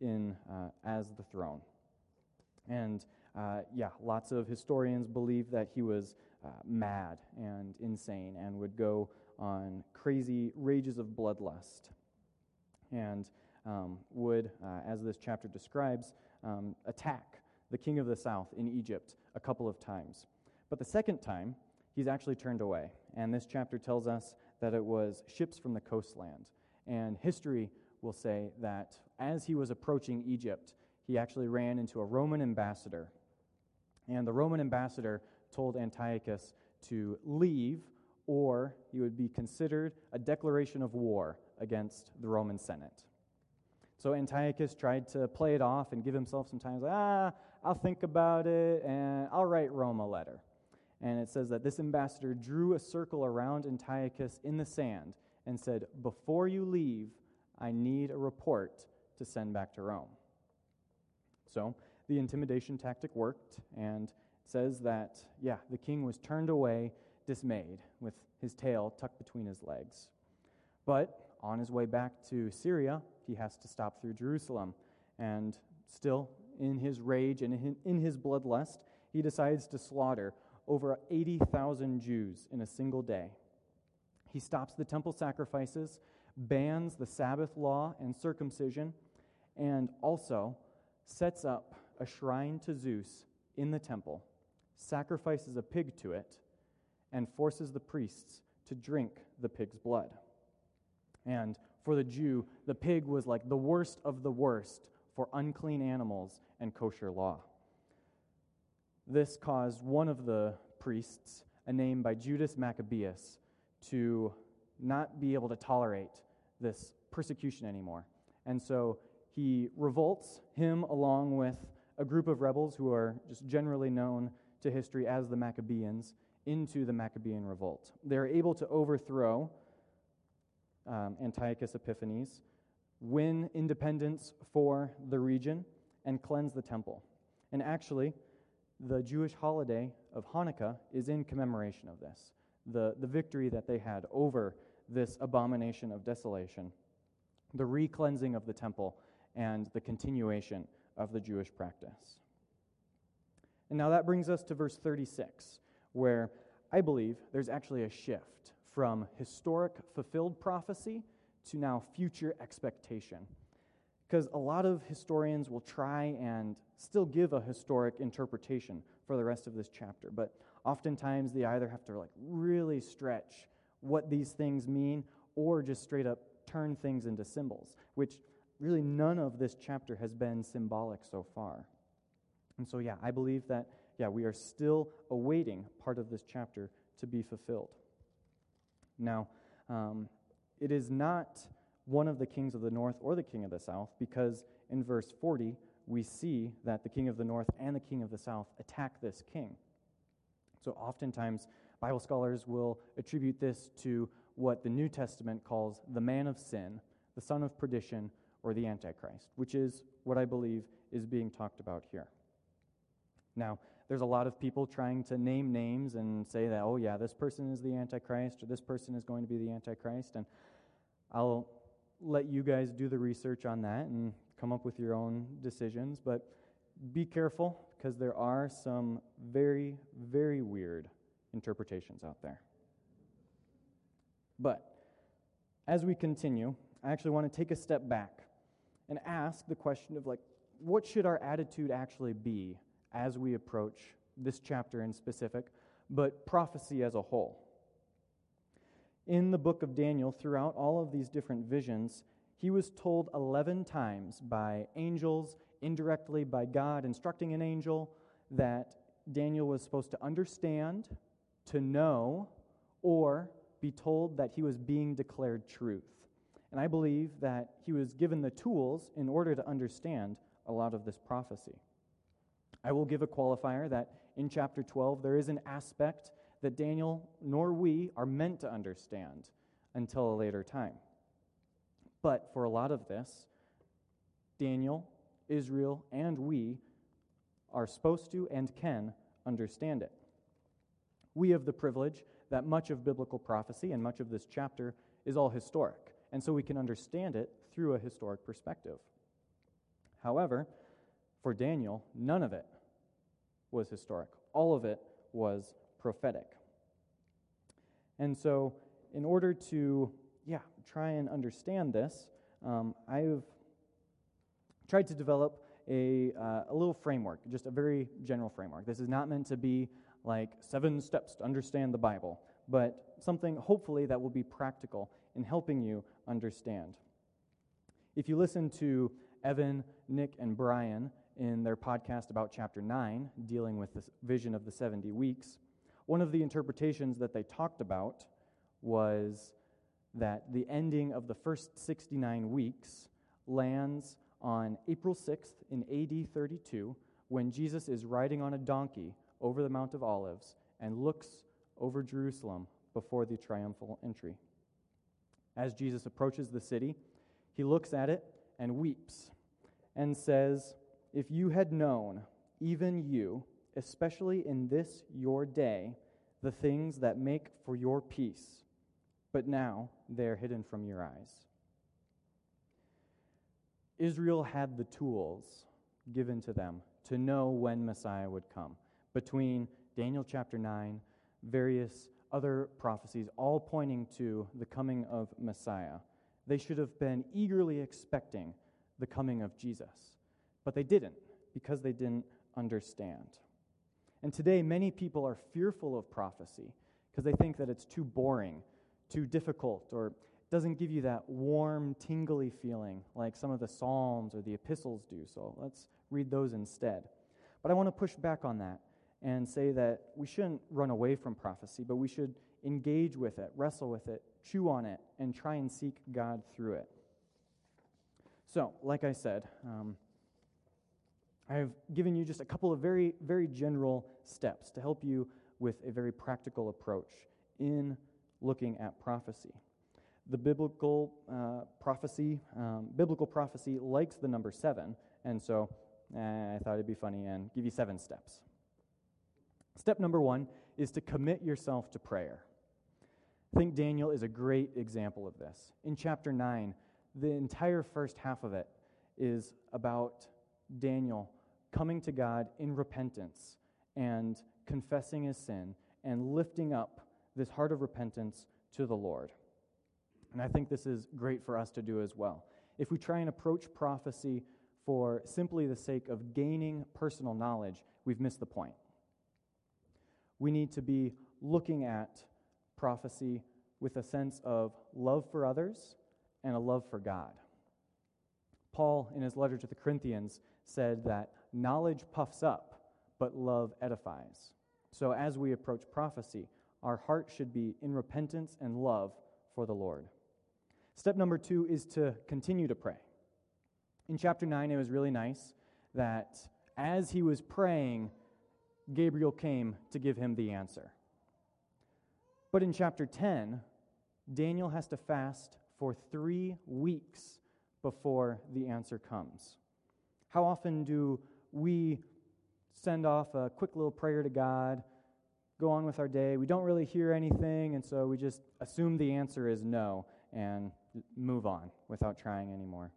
in uh, as the throne. And uh, yeah, lots of historians believe that he was uh, mad and insane and would go on crazy rages of bloodlust and um, would, uh, as this chapter describes, um, attack the king of the south in Egypt a couple of times. But the second time, he's actually turned away. And this chapter tells us that it was ships from the coastland. And history will say that as he was approaching Egypt, he actually ran into a Roman ambassador. And the Roman ambassador told Antiochus to leave, or he would be considered a declaration of war against the Roman Senate. So Antiochus tried to play it off and give himself some time. Like, ah, I'll think about it and I'll write Rome a letter. And it says that this ambassador drew a circle around Antiochus in the sand and said, Before you leave, I need a report to send back to Rome. So the intimidation tactic worked, and says that, yeah, the king was turned away, dismayed, with his tail tucked between his legs. But on his way back to Syria, he has to stop through Jerusalem. And still, in his rage and in his bloodlust, he decides to slaughter over 80,000 Jews in a single day. He stops the temple sacrifices, bans the Sabbath law and circumcision, and also sets up a shrine to Zeus in the temple, sacrifices a pig to it, and forces the priests to drink the pig's blood. And for the Jew, the pig was like the worst of the worst for unclean animals and kosher law. This caused one of the priests, a name by Judas Maccabeus, to not be able to tolerate this persecution anymore. And so he revolts, him along with a group of rebels who are just generally known to history as the Maccabeans, into the Maccabean revolt. They're able to overthrow um, Antiochus Epiphanes, win independence for the region, and cleanse the temple. And actually, the Jewish holiday of Hanukkah is in commemoration of this the, the victory that they had over this abomination of desolation, the re cleansing of the temple, and the continuation of the Jewish practice. And now that brings us to verse 36, where I believe there's actually a shift from historic fulfilled prophecy to now future expectation. Because a lot of historians will try and still give a historic interpretation for the rest of this chapter, but oftentimes they either have to like really stretch what these things mean or just straight up turn things into symbols, which really none of this chapter has been symbolic so far. And so, yeah, I believe that, yeah, we are still awaiting part of this chapter to be fulfilled. Now, um, it is not one of the kings of the north or the king of the south, because in verse 40, we see that the king of the north and the king of the south attack this king. So, oftentimes, Bible scholars will attribute this to what the New Testament calls the man of sin, the son of perdition, or the Antichrist, which is what I believe is being talked about here. Now, there's a lot of people trying to name names and say that, oh, yeah, this person is the Antichrist or this person is going to be the Antichrist. And I'll let you guys do the research on that and come up with your own decisions. But be careful because there are some very, very weird interpretations out there. But as we continue, I actually want to take a step back and ask the question of like, what should our attitude actually be as we approach this chapter in specific, but prophecy as a whole? In the book of Daniel, throughout all of these different visions, he was told 11 times by angels, indirectly by God instructing an angel, that Daniel was supposed to understand, to know, or be told that he was being declared truth. And I believe that he was given the tools in order to understand a lot of this prophecy. I will give a qualifier that in chapter 12 there is an aspect that Daniel nor we are meant to understand until a later time. But for a lot of this, Daniel, Israel, and we are supposed to and can understand it. We have the privilege that much of biblical prophecy and much of this chapter is all historic and so we can understand it through a historic perspective. However, for Daniel, none of it was historic, all of it was prophetic. And so, in order to, yeah, try and understand this, um, I've tried to develop a, uh, a little framework, just a very general framework. This is not meant to be like seven steps to understand the Bible, but something hopefully that will be practical in helping you understand. If you listen to Evan, Nick, and Brian in their podcast about chapter 9, dealing with the vision of the 70 weeks, one of the interpretations that they talked about was that the ending of the first 69 weeks lands on April 6th in AD 32 when Jesus is riding on a donkey over the Mount of Olives and looks over Jerusalem before the triumphal entry. As Jesus approaches the city, he looks at it and weeps and says, If you had known, even you, especially in this your day, the things that make for your peace, but now they're hidden from your eyes. Israel had the tools given to them to know when Messiah would come. Between Daniel chapter 9, various other prophecies, all pointing to the coming of Messiah. They should have been eagerly expecting the coming of Jesus, but they didn't because they didn't understand. And today, many people are fearful of prophecy because they think that it's too boring, too difficult, or doesn't give you that warm, tingly feeling like some of the Psalms or the epistles do. So let's read those instead. But I want to push back on that and say that we shouldn't run away from prophecy, but we should engage with it, wrestle with it, chew on it, and try and seek God through it. So, like I said, um, I've given you just a couple of very, very general steps to help you with a very practical approach in looking at prophecy. The biblical uh, prophecy, um, biblical prophecy likes the number seven, and so eh, I thought it'd be funny and give you seven steps. Step number one is to commit yourself to prayer. I think Daniel is a great example of this. In chapter 9, the entire first half of it is about Daniel coming to God in repentance and confessing his sin and lifting up this heart of repentance to the Lord. And I think this is great for us to do as well. If we try and approach prophecy for simply the sake of gaining personal knowledge, we've missed the point we need to be looking at prophecy with a sense of love for others and a love for God. Paul, in his letter to the Corinthians, said that knowledge puffs up, but love edifies. So as we approach prophecy, our heart should be in repentance and love for the Lord. Step number two is to continue to pray. In chapter 9, it was really nice that as he was praying, Gabriel came to give him the answer. But in chapter 10, Daniel has to fast for three weeks before the answer comes. How often do we send off a quick little prayer to God, go on with our day? We don't really hear anything, and so we just assume the answer is no and move on without trying anymore.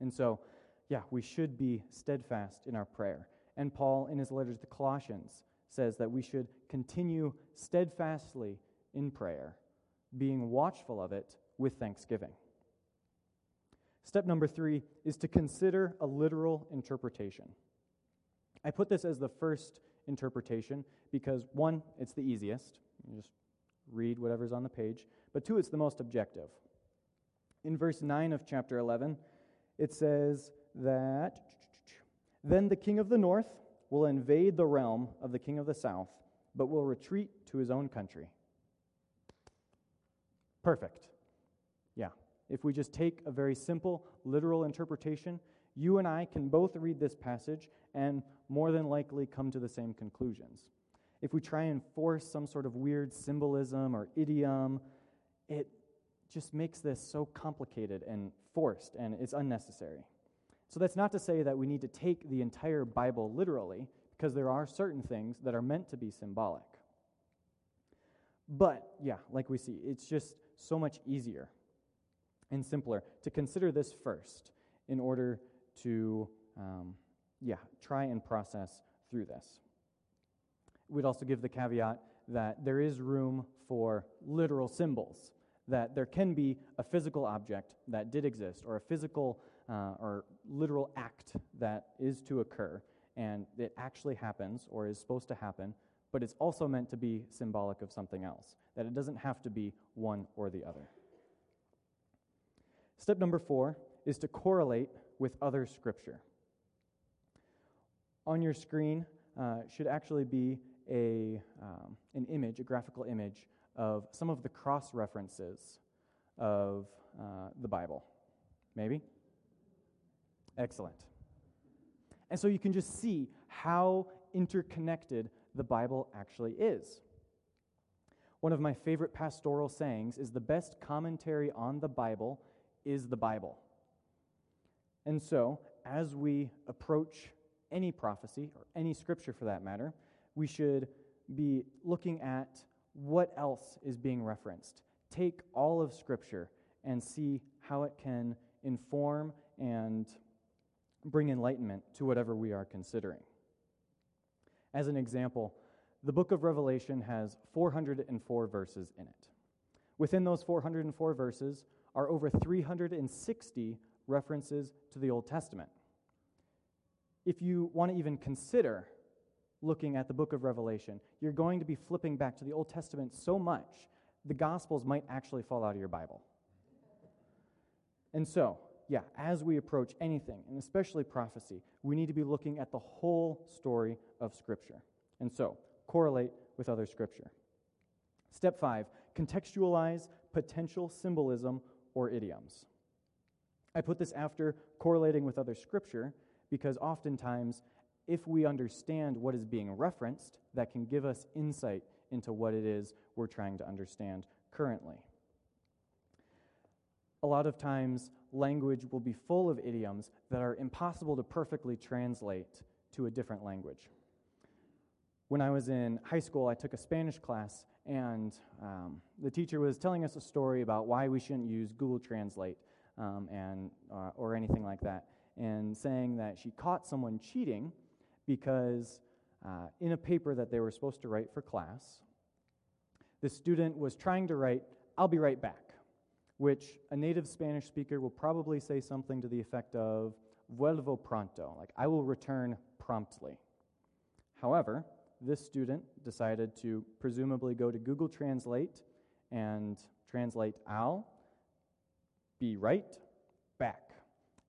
And so, yeah, we should be steadfast in our prayer. And Paul, in his letter to the Colossians, says that we should continue steadfastly in prayer, being watchful of it with thanksgiving. Step number three is to consider a literal interpretation. I put this as the first interpretation because, one, it's the easiest. You just read whatever's on the page. But two, it's the most objective. In verse 9 of chapter 11, it says that then the king of the north will invade the realm of the king of the south, but will retreat to his own country. Perfect. Yeah. If we just take a very simple, literal interpretation, you and I can both read this passage and more than likely come to the same conclusions. If we try and force some sort of weird symbolism or idiom, it just makes this so complicated and forced, and it's unnecessary. So that's not to say that we need to take the entire Bible literally, because there are certain things that are meant to be symbolic. But, yeah, like we see, it's just so much easier and simpler to consider this first in order to, um, yeah, try and process through this. We'd also give the caveat that there is room for literal symbols, that there can be a physical object that did exist or a physical uh, or literal act that is to occur, and it actually happens or is supposed to happen, but it's also meant to be symbolic of something else, that it doesn't have to be one or the other. Step number four is to correlate with other scripture. On your screen uh, should actually be a, um, an image, a graphical image of some of the cross references of uh, the Bible. Maybe? Excellent. And so you can just see how interconnected the Bible actually is. One of my favorite pastoral sayings is the best commentary on the Bible is the Bible. And so, as we approach any prophecy, or any scripture for that matter, we should be looking at what else is being referenced. Take all of Scripture and see how it can inform and bring enlightenment to whatever we are considering. As an example, the book of Revelation has 404 verses in it. Within those 404 verses are over 360 references to the Old Testament. If you want to even consider looking at the book of Revelation, you're going to be flipping back to the Old Testament so much, the Gospels might actually fall out of your Bible. And so, yeah, as we approach anything, and especially prophecy, we need to be looking at the whole story of Scripture. And so, correlate with other Scripture. Step five contextualize potential symbolism or idioms. I put this after correlating with other Scripture because oftentimes if we understand what is being referenced, that can give us insight into what it is we're trying to understand currently. A lot of times, language will be full of idioms that are impossible to perfectly translate to a different language. When I was in high school, I took a Spanish class, and um, the teacher was telling us a story about why we shouldn't use Google Translate um, and, uh, or anything like that, and saying that she caught someone cheating because uh, in a paper that they were supposed to write for class, the student was trying to write, I'll be right back, which a native Spanish speaker will probably say something to the effect of, vuelvo pronto, like, I will return promptly. However, this student decided to presumably go to Google Translate and translate I'll be right back.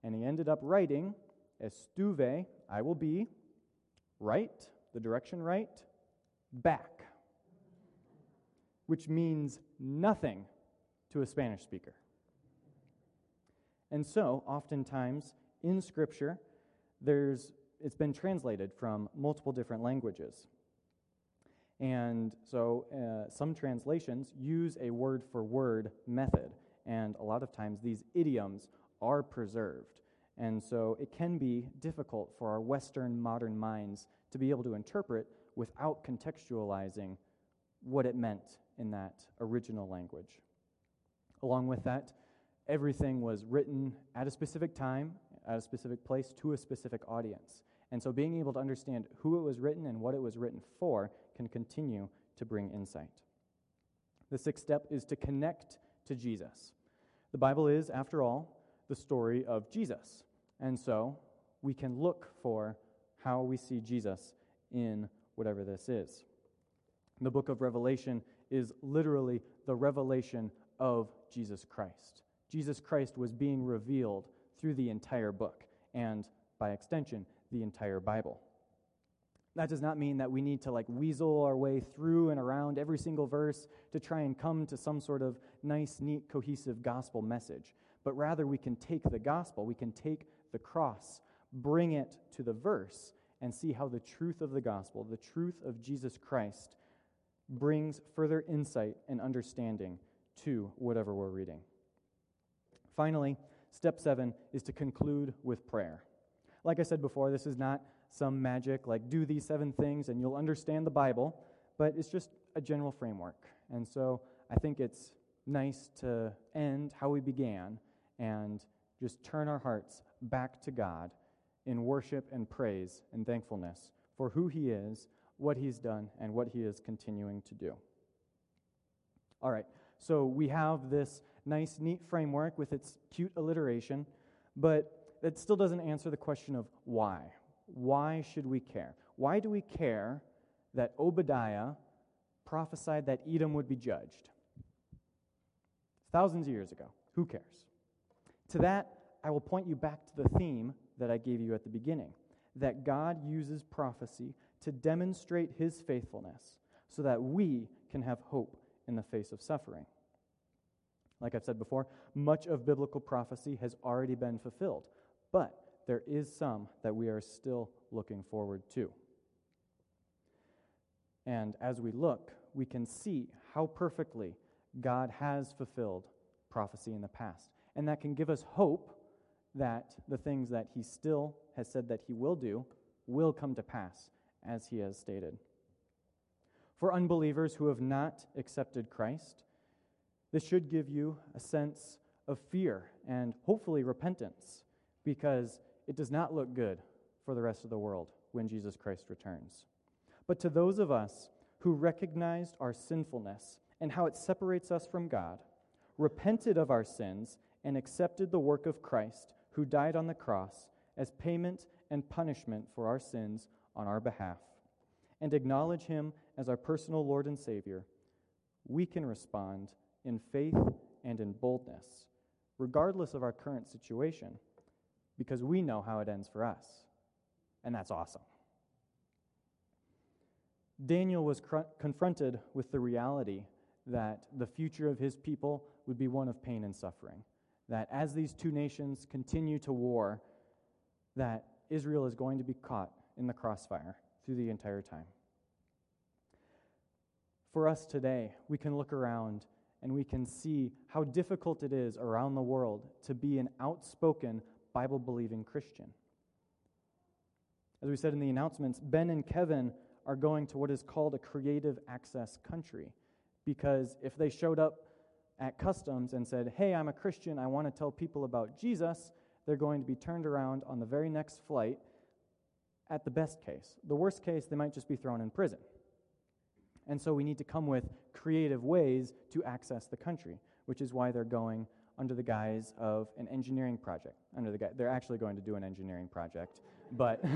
And he ended up writing estuve, I will be, right, the direction right, back, which means nothing to a Spanish speaker. And so, oftentimes in Scripture, there's, it's been translated from multiple different languages. And so, uh, some translations use a word for word method, and a lot of times these idioms are preserved. And so it can be difficult for our Western modern minds to be able to interpret without contextualizing what it meant in that original language. Along with that, everything was written at a specific time, at a specific place, to a specific audience. And so being able to understand who it was written and what it was written for can continue to bring insight. The sixth step is to connect to Jesus. The Bible is, after all, the story of Jesus. And so we can look for how we see Jesus in whatever this is. The book of Revelation is literally the revelation of Jesus Christ. Jesus Christ was being revealed through the entire book, and by extension, the entire Bible. That does not mean that we need to like weasel our way through and around every single verse to try and come to some sort of nice, neat, cohesive gospel message but rather we can take the gospel, we can take the cross, bring it to the verse, and see how the truth of the gospel, the truth of Jesus Christ, brings further insight and understanding to whatever we're reading. Finally, step seven is to conclude with prayer. Like I said before, this is not some magic, like do these seven things and you'll understand the Bible, but it's just a general framework. And so I think it's nice to end how we began and just turn our hearts back to God in worship and praise and thankfulness for who He is, what He's done, and what He is continuing to do. All right, so we have this nice, neat framework with its cute alliteration, but it still doesn't answer the question of why. Why should we care? Why do we care that Obadiah prophesied that Edom would be judged? Thousands of years ago. Who cares? To that, I will point you back to the theme that I gave you at the beginning that God uses prophecy to demonstrate his faithfulness so that we can have hope in the face of suffering. Like I've said before, much of biblical prophecy has already been fulfilled, but there is some that we are still looking forward to. And as we look, we can see how perfectly God has fulfilled prophecy in the past. And that can give us hope that the things that He still has said that He will do will come to pass as He has stated. For unbelievers who have not accepted Christ, this should give you a sense of fear and hopefully repentance because it does not look good for the rest of the world when Jesus Christ returns. But to those of us who recognized our sinfulness and how it separates us from God, repented of our sins, and accepted the work of Christ, who died on the cross as payment and punishment for our sins on our behalf, and acknowledge Him as our personal Lord and Savior, we can respond in faith and in boldness, regardless of our current situation, because we know how it ends for us. And that's awesome. Daniel was cr- confronted with the reality that the future of his people would be one of pain and suffering. That as these two nations continue to war, that Israel is going to be caught in the crossfire through the entire time. For us today, we can look around and we can see how difficult it is around the world to be an outspoken, Bible believing Christian. As we said in the announcements, Ben and Kevin are going to what is called a creative access country because if they showed up at customs and said, Hey, I'm a Christian, I want to tell people about Jesus, they're going to be turned around on the very next flight at the best case. The worst case, they might just be thrown in prison. And so we need to come with creative ways to access the country, which is why they're going under the guise of an engineering project. Under the guise, they're actually going to do an engineering project, but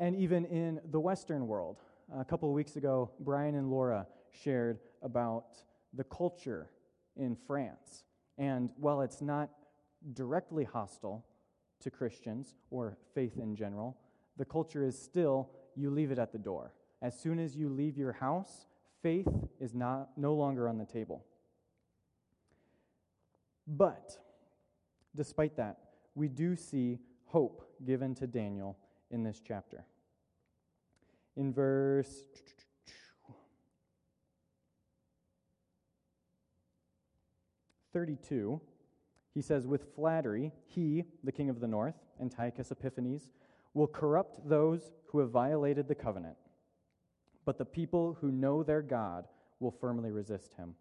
and even in the Western world, a couple of weeks ago, Brian and Laura shared about the culture in France. And while it's not directly hostile to Christians or faith in general, the culture is still you leave it at the door. As soon as you leave your house, faith is not, no longer on the table. But despite that, we do see hope given to Daniel in this chapter. In verse 32, he says, With flattery, he, the king of the north, Antiochus Epiphanes, will corrupt those who have violated the covenant, but the people who know their God will firmly resist him.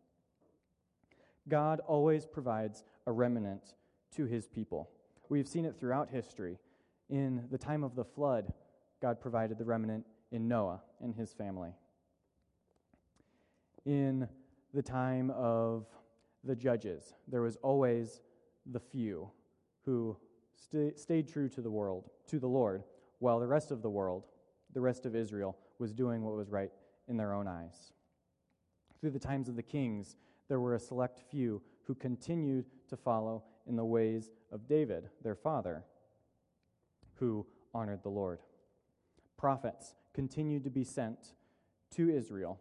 God always provides a remnant to his people. We've seen it throughout history. In the time of the flood, God provided the remnant in Noah and his family. In the time of the judges, there was always the few who st- stayed true to the world, to the Lord, while the rest of the world, the rest of Israel, was doing what was right in their own eyes. Through the times of the kings, there were a select few who continued to follow in the ways of David, their father, who honored the Lord. Prophets continued to be sent to Israel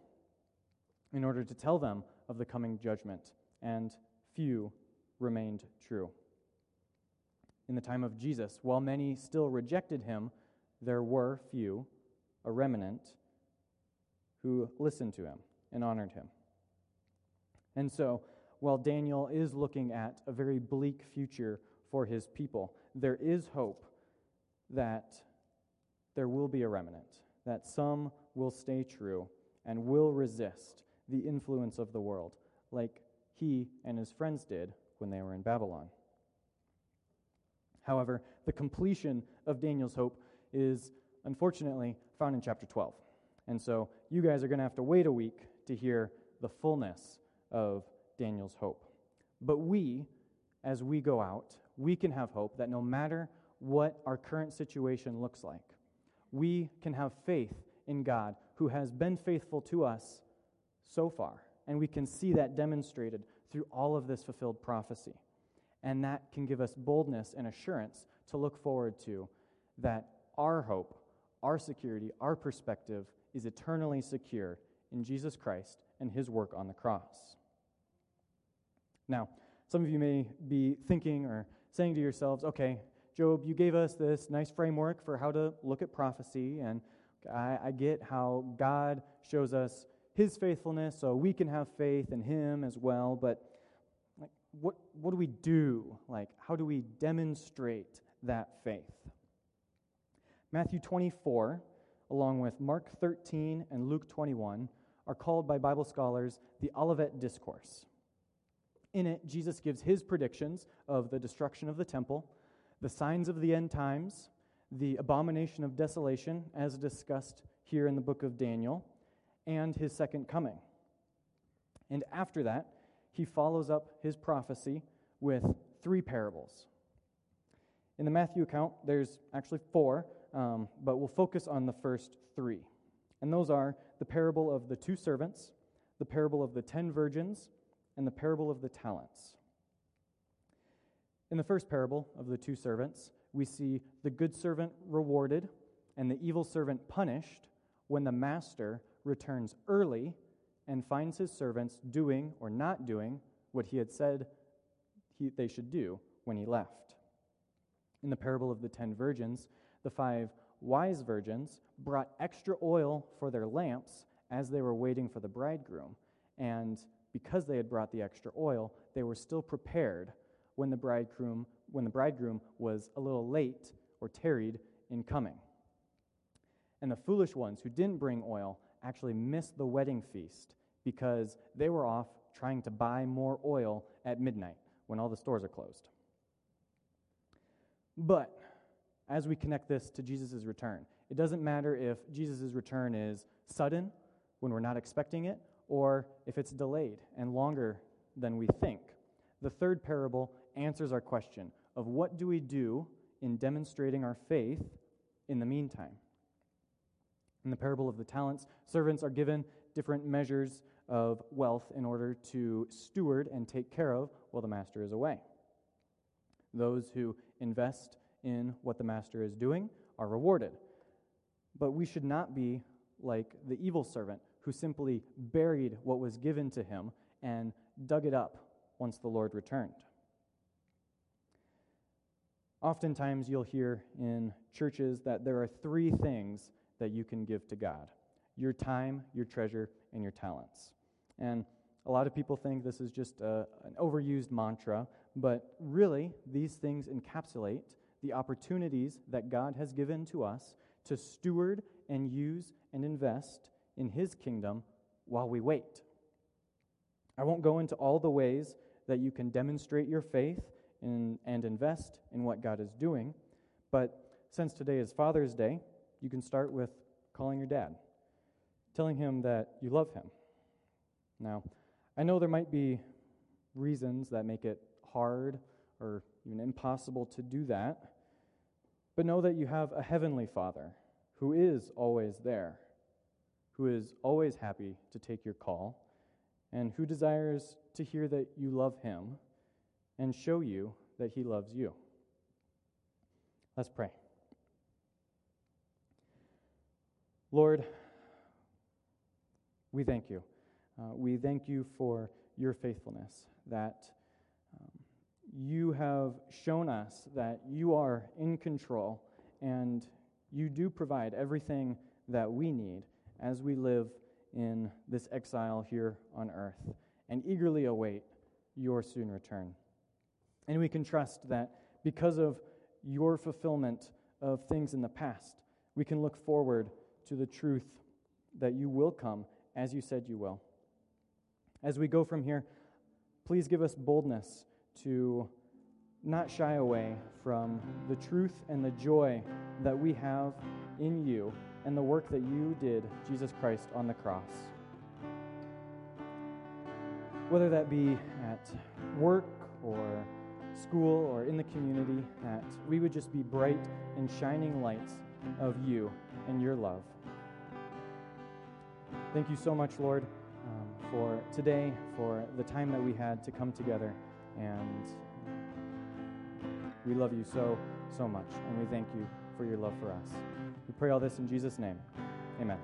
in order to tell them of the coming judgment, and few remained true. In the time of Jesus, while many still rejected him, there were few, a remnant, who listened to him and honored him. And so, while Daniel is looking at a very bleak future for his people, there is hope that there will be a remnant, that some will stay true and will resist the influence of the world, like he and his friends did when they were in Babylon. However, the completion of Daniel's hope is unfortunately found in chapter 12. And so you guys are going to have to wait a week to hear the fullness of Daniel's hope. But we as we go out, we can have hope that no matter what our current situation looks like, we can have faith in God who has been faithful to us so far. And we can see that demonstrated through all of this fulfilled prophecy. And that can give us boldness and assurance to look forward to that our hope, our security, our perspective is eternally secure in Jesus Christ and his work on the cross. Now, some of you may be thinking or saying to yourselves, okay, Job, you gave us this nice framework for how to look at prophecy, and I, I get how God shows us his faithfulness so we can have faith in him as well, but like, what, what do we do? Like, how do we demonstrate that faith? Matthew 24, along with Mark 13 and Luke 21, are called by Bible scholars the Olivet Discourse. In it, Jesus gives his predictions of the destruction of the temple, the signs of the end times, the abomination of desolation, as discussed here in the book of Daniel, and his second coming. And after that, he follows up his prophecy with three parables. In the Matthew account, there's actually four, um, but we'll focus on the first three. And those are the parable of the two servants, the parable of the ten virgins, and the parable of the talents. In the first parable of the two servants, we see the good servant rewarded and the evil servant punished when the master returns early and finds his servants doing or not doing what he had said he, they should do when he left. In the parable of the ten virgins, the five wise virgins brought extra oil for their lamps as they were waiting for the bridegroom. And because they had brought the extra oil, they were still prepared when the bridegroom, when the bridegroom was a little late or tarried in coming. And the foolish ones who didn't bring oil actually missed the wedding feast because they were off trying to buy more oil at midnight when all the stores are closed. But as we connect this to Jesus' return. It doesn't matter if Jesus' return is sudden, when we're not expecting it, or if it's delayed and longer than we think. The third parable answers our question of what do we do in demonstrating our faith in the meantime. In the parable of the talents, servants are given different measures of wealth in order to steward and take care of while the master is away. Those who invest in what the master is doing are rewarded. But we should not be like the evil servant who simply buried what was given to him and dug it up once the Lord returned. Oftentimes, you'll hear in churches that there are three things that you can give to God your time, your treasure, and your talents. And a lot of people think this is just a, an overused mantra, but really, these things encapsulate the opportunities that God has given to us to steward and use and invest in His kingdom while we wait. I won't go into all the ways that you can demonstrate your faith in, and invest in what God is doing, but since today is Father's Day, you can start with calling your dad, telling him that you love him. Now, I know there might be reasons that make it hard or even impossible to do that. But know that you have a heavenly Father who is always there, who is always happy to take your call, and who desires to hear that you love him and show you that he loves you. Let's pray. Lord, we thank you. Uh, we thank you for your faithfulness, that you have shown us that you are in control and you do provide everything that we need as we live in this exile here on earth and eagerly await your soon return. And we can trust that because of your fulfillment of things in the past, we can look forward to the truth that you will come as you said you will. As we go from here, please give us boldness to not shy away from the truth and the joy that we have in you and the work that you did, Jesus Christ, on the cross. Whether that be at work or school or in the community, that we would just be bright and shining lights of you and your love. Thank you so much, Lord, um, for today, for the time that we had to come together. And we love you so, so much. And we thank you for your love for us. We pray all this in Jesus' name. Amen.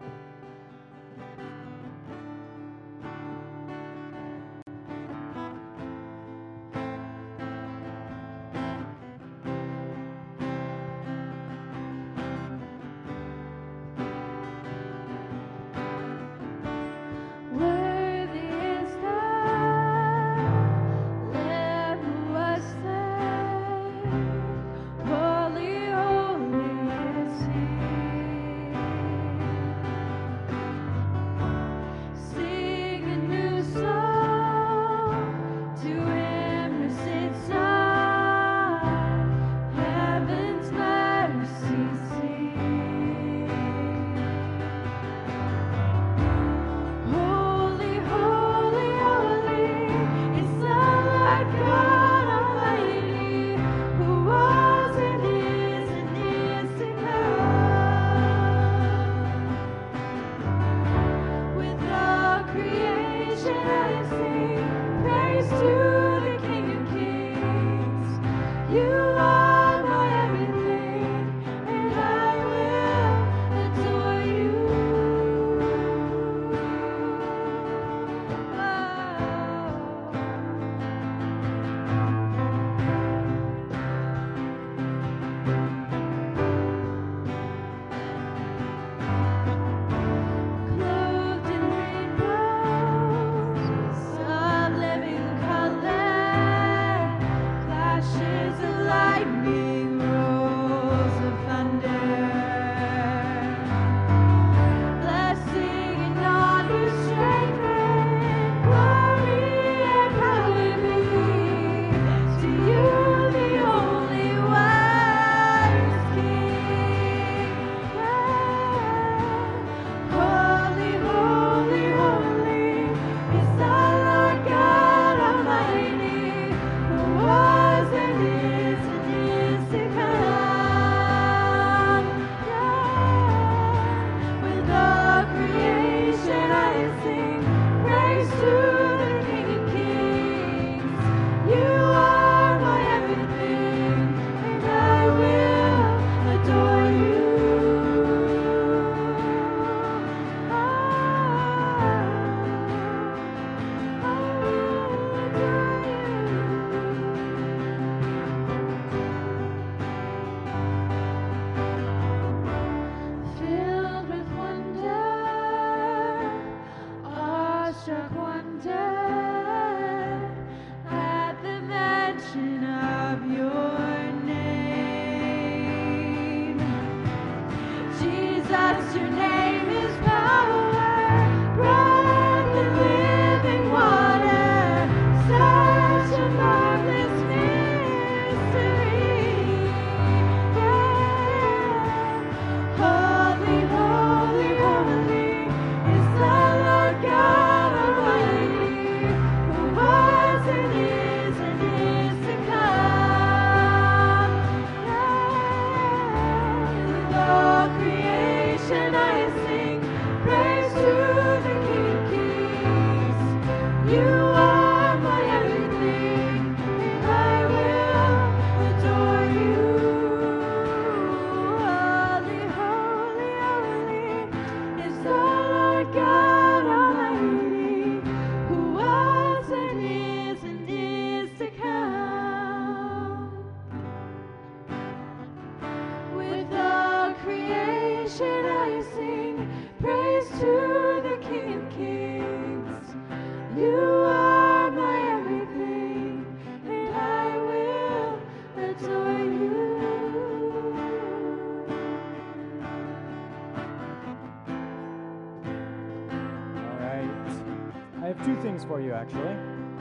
actually.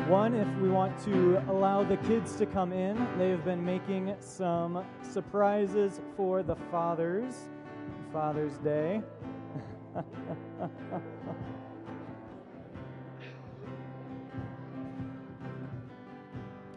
One, if we want to allow the kids to come in, they've been making some surprises for the fathers, Father's Day.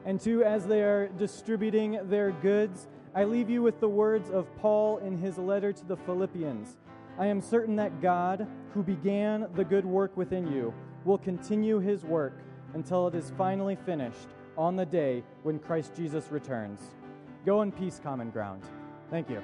and two, as they are distributing their goods, I leave you with the words of Paul in his letter to the Philippians. I am certain that God, who began the good work within you, will continue his work until it is finally finished on the day when Christ Jesus returns. Go in peace, common ground. Thank you.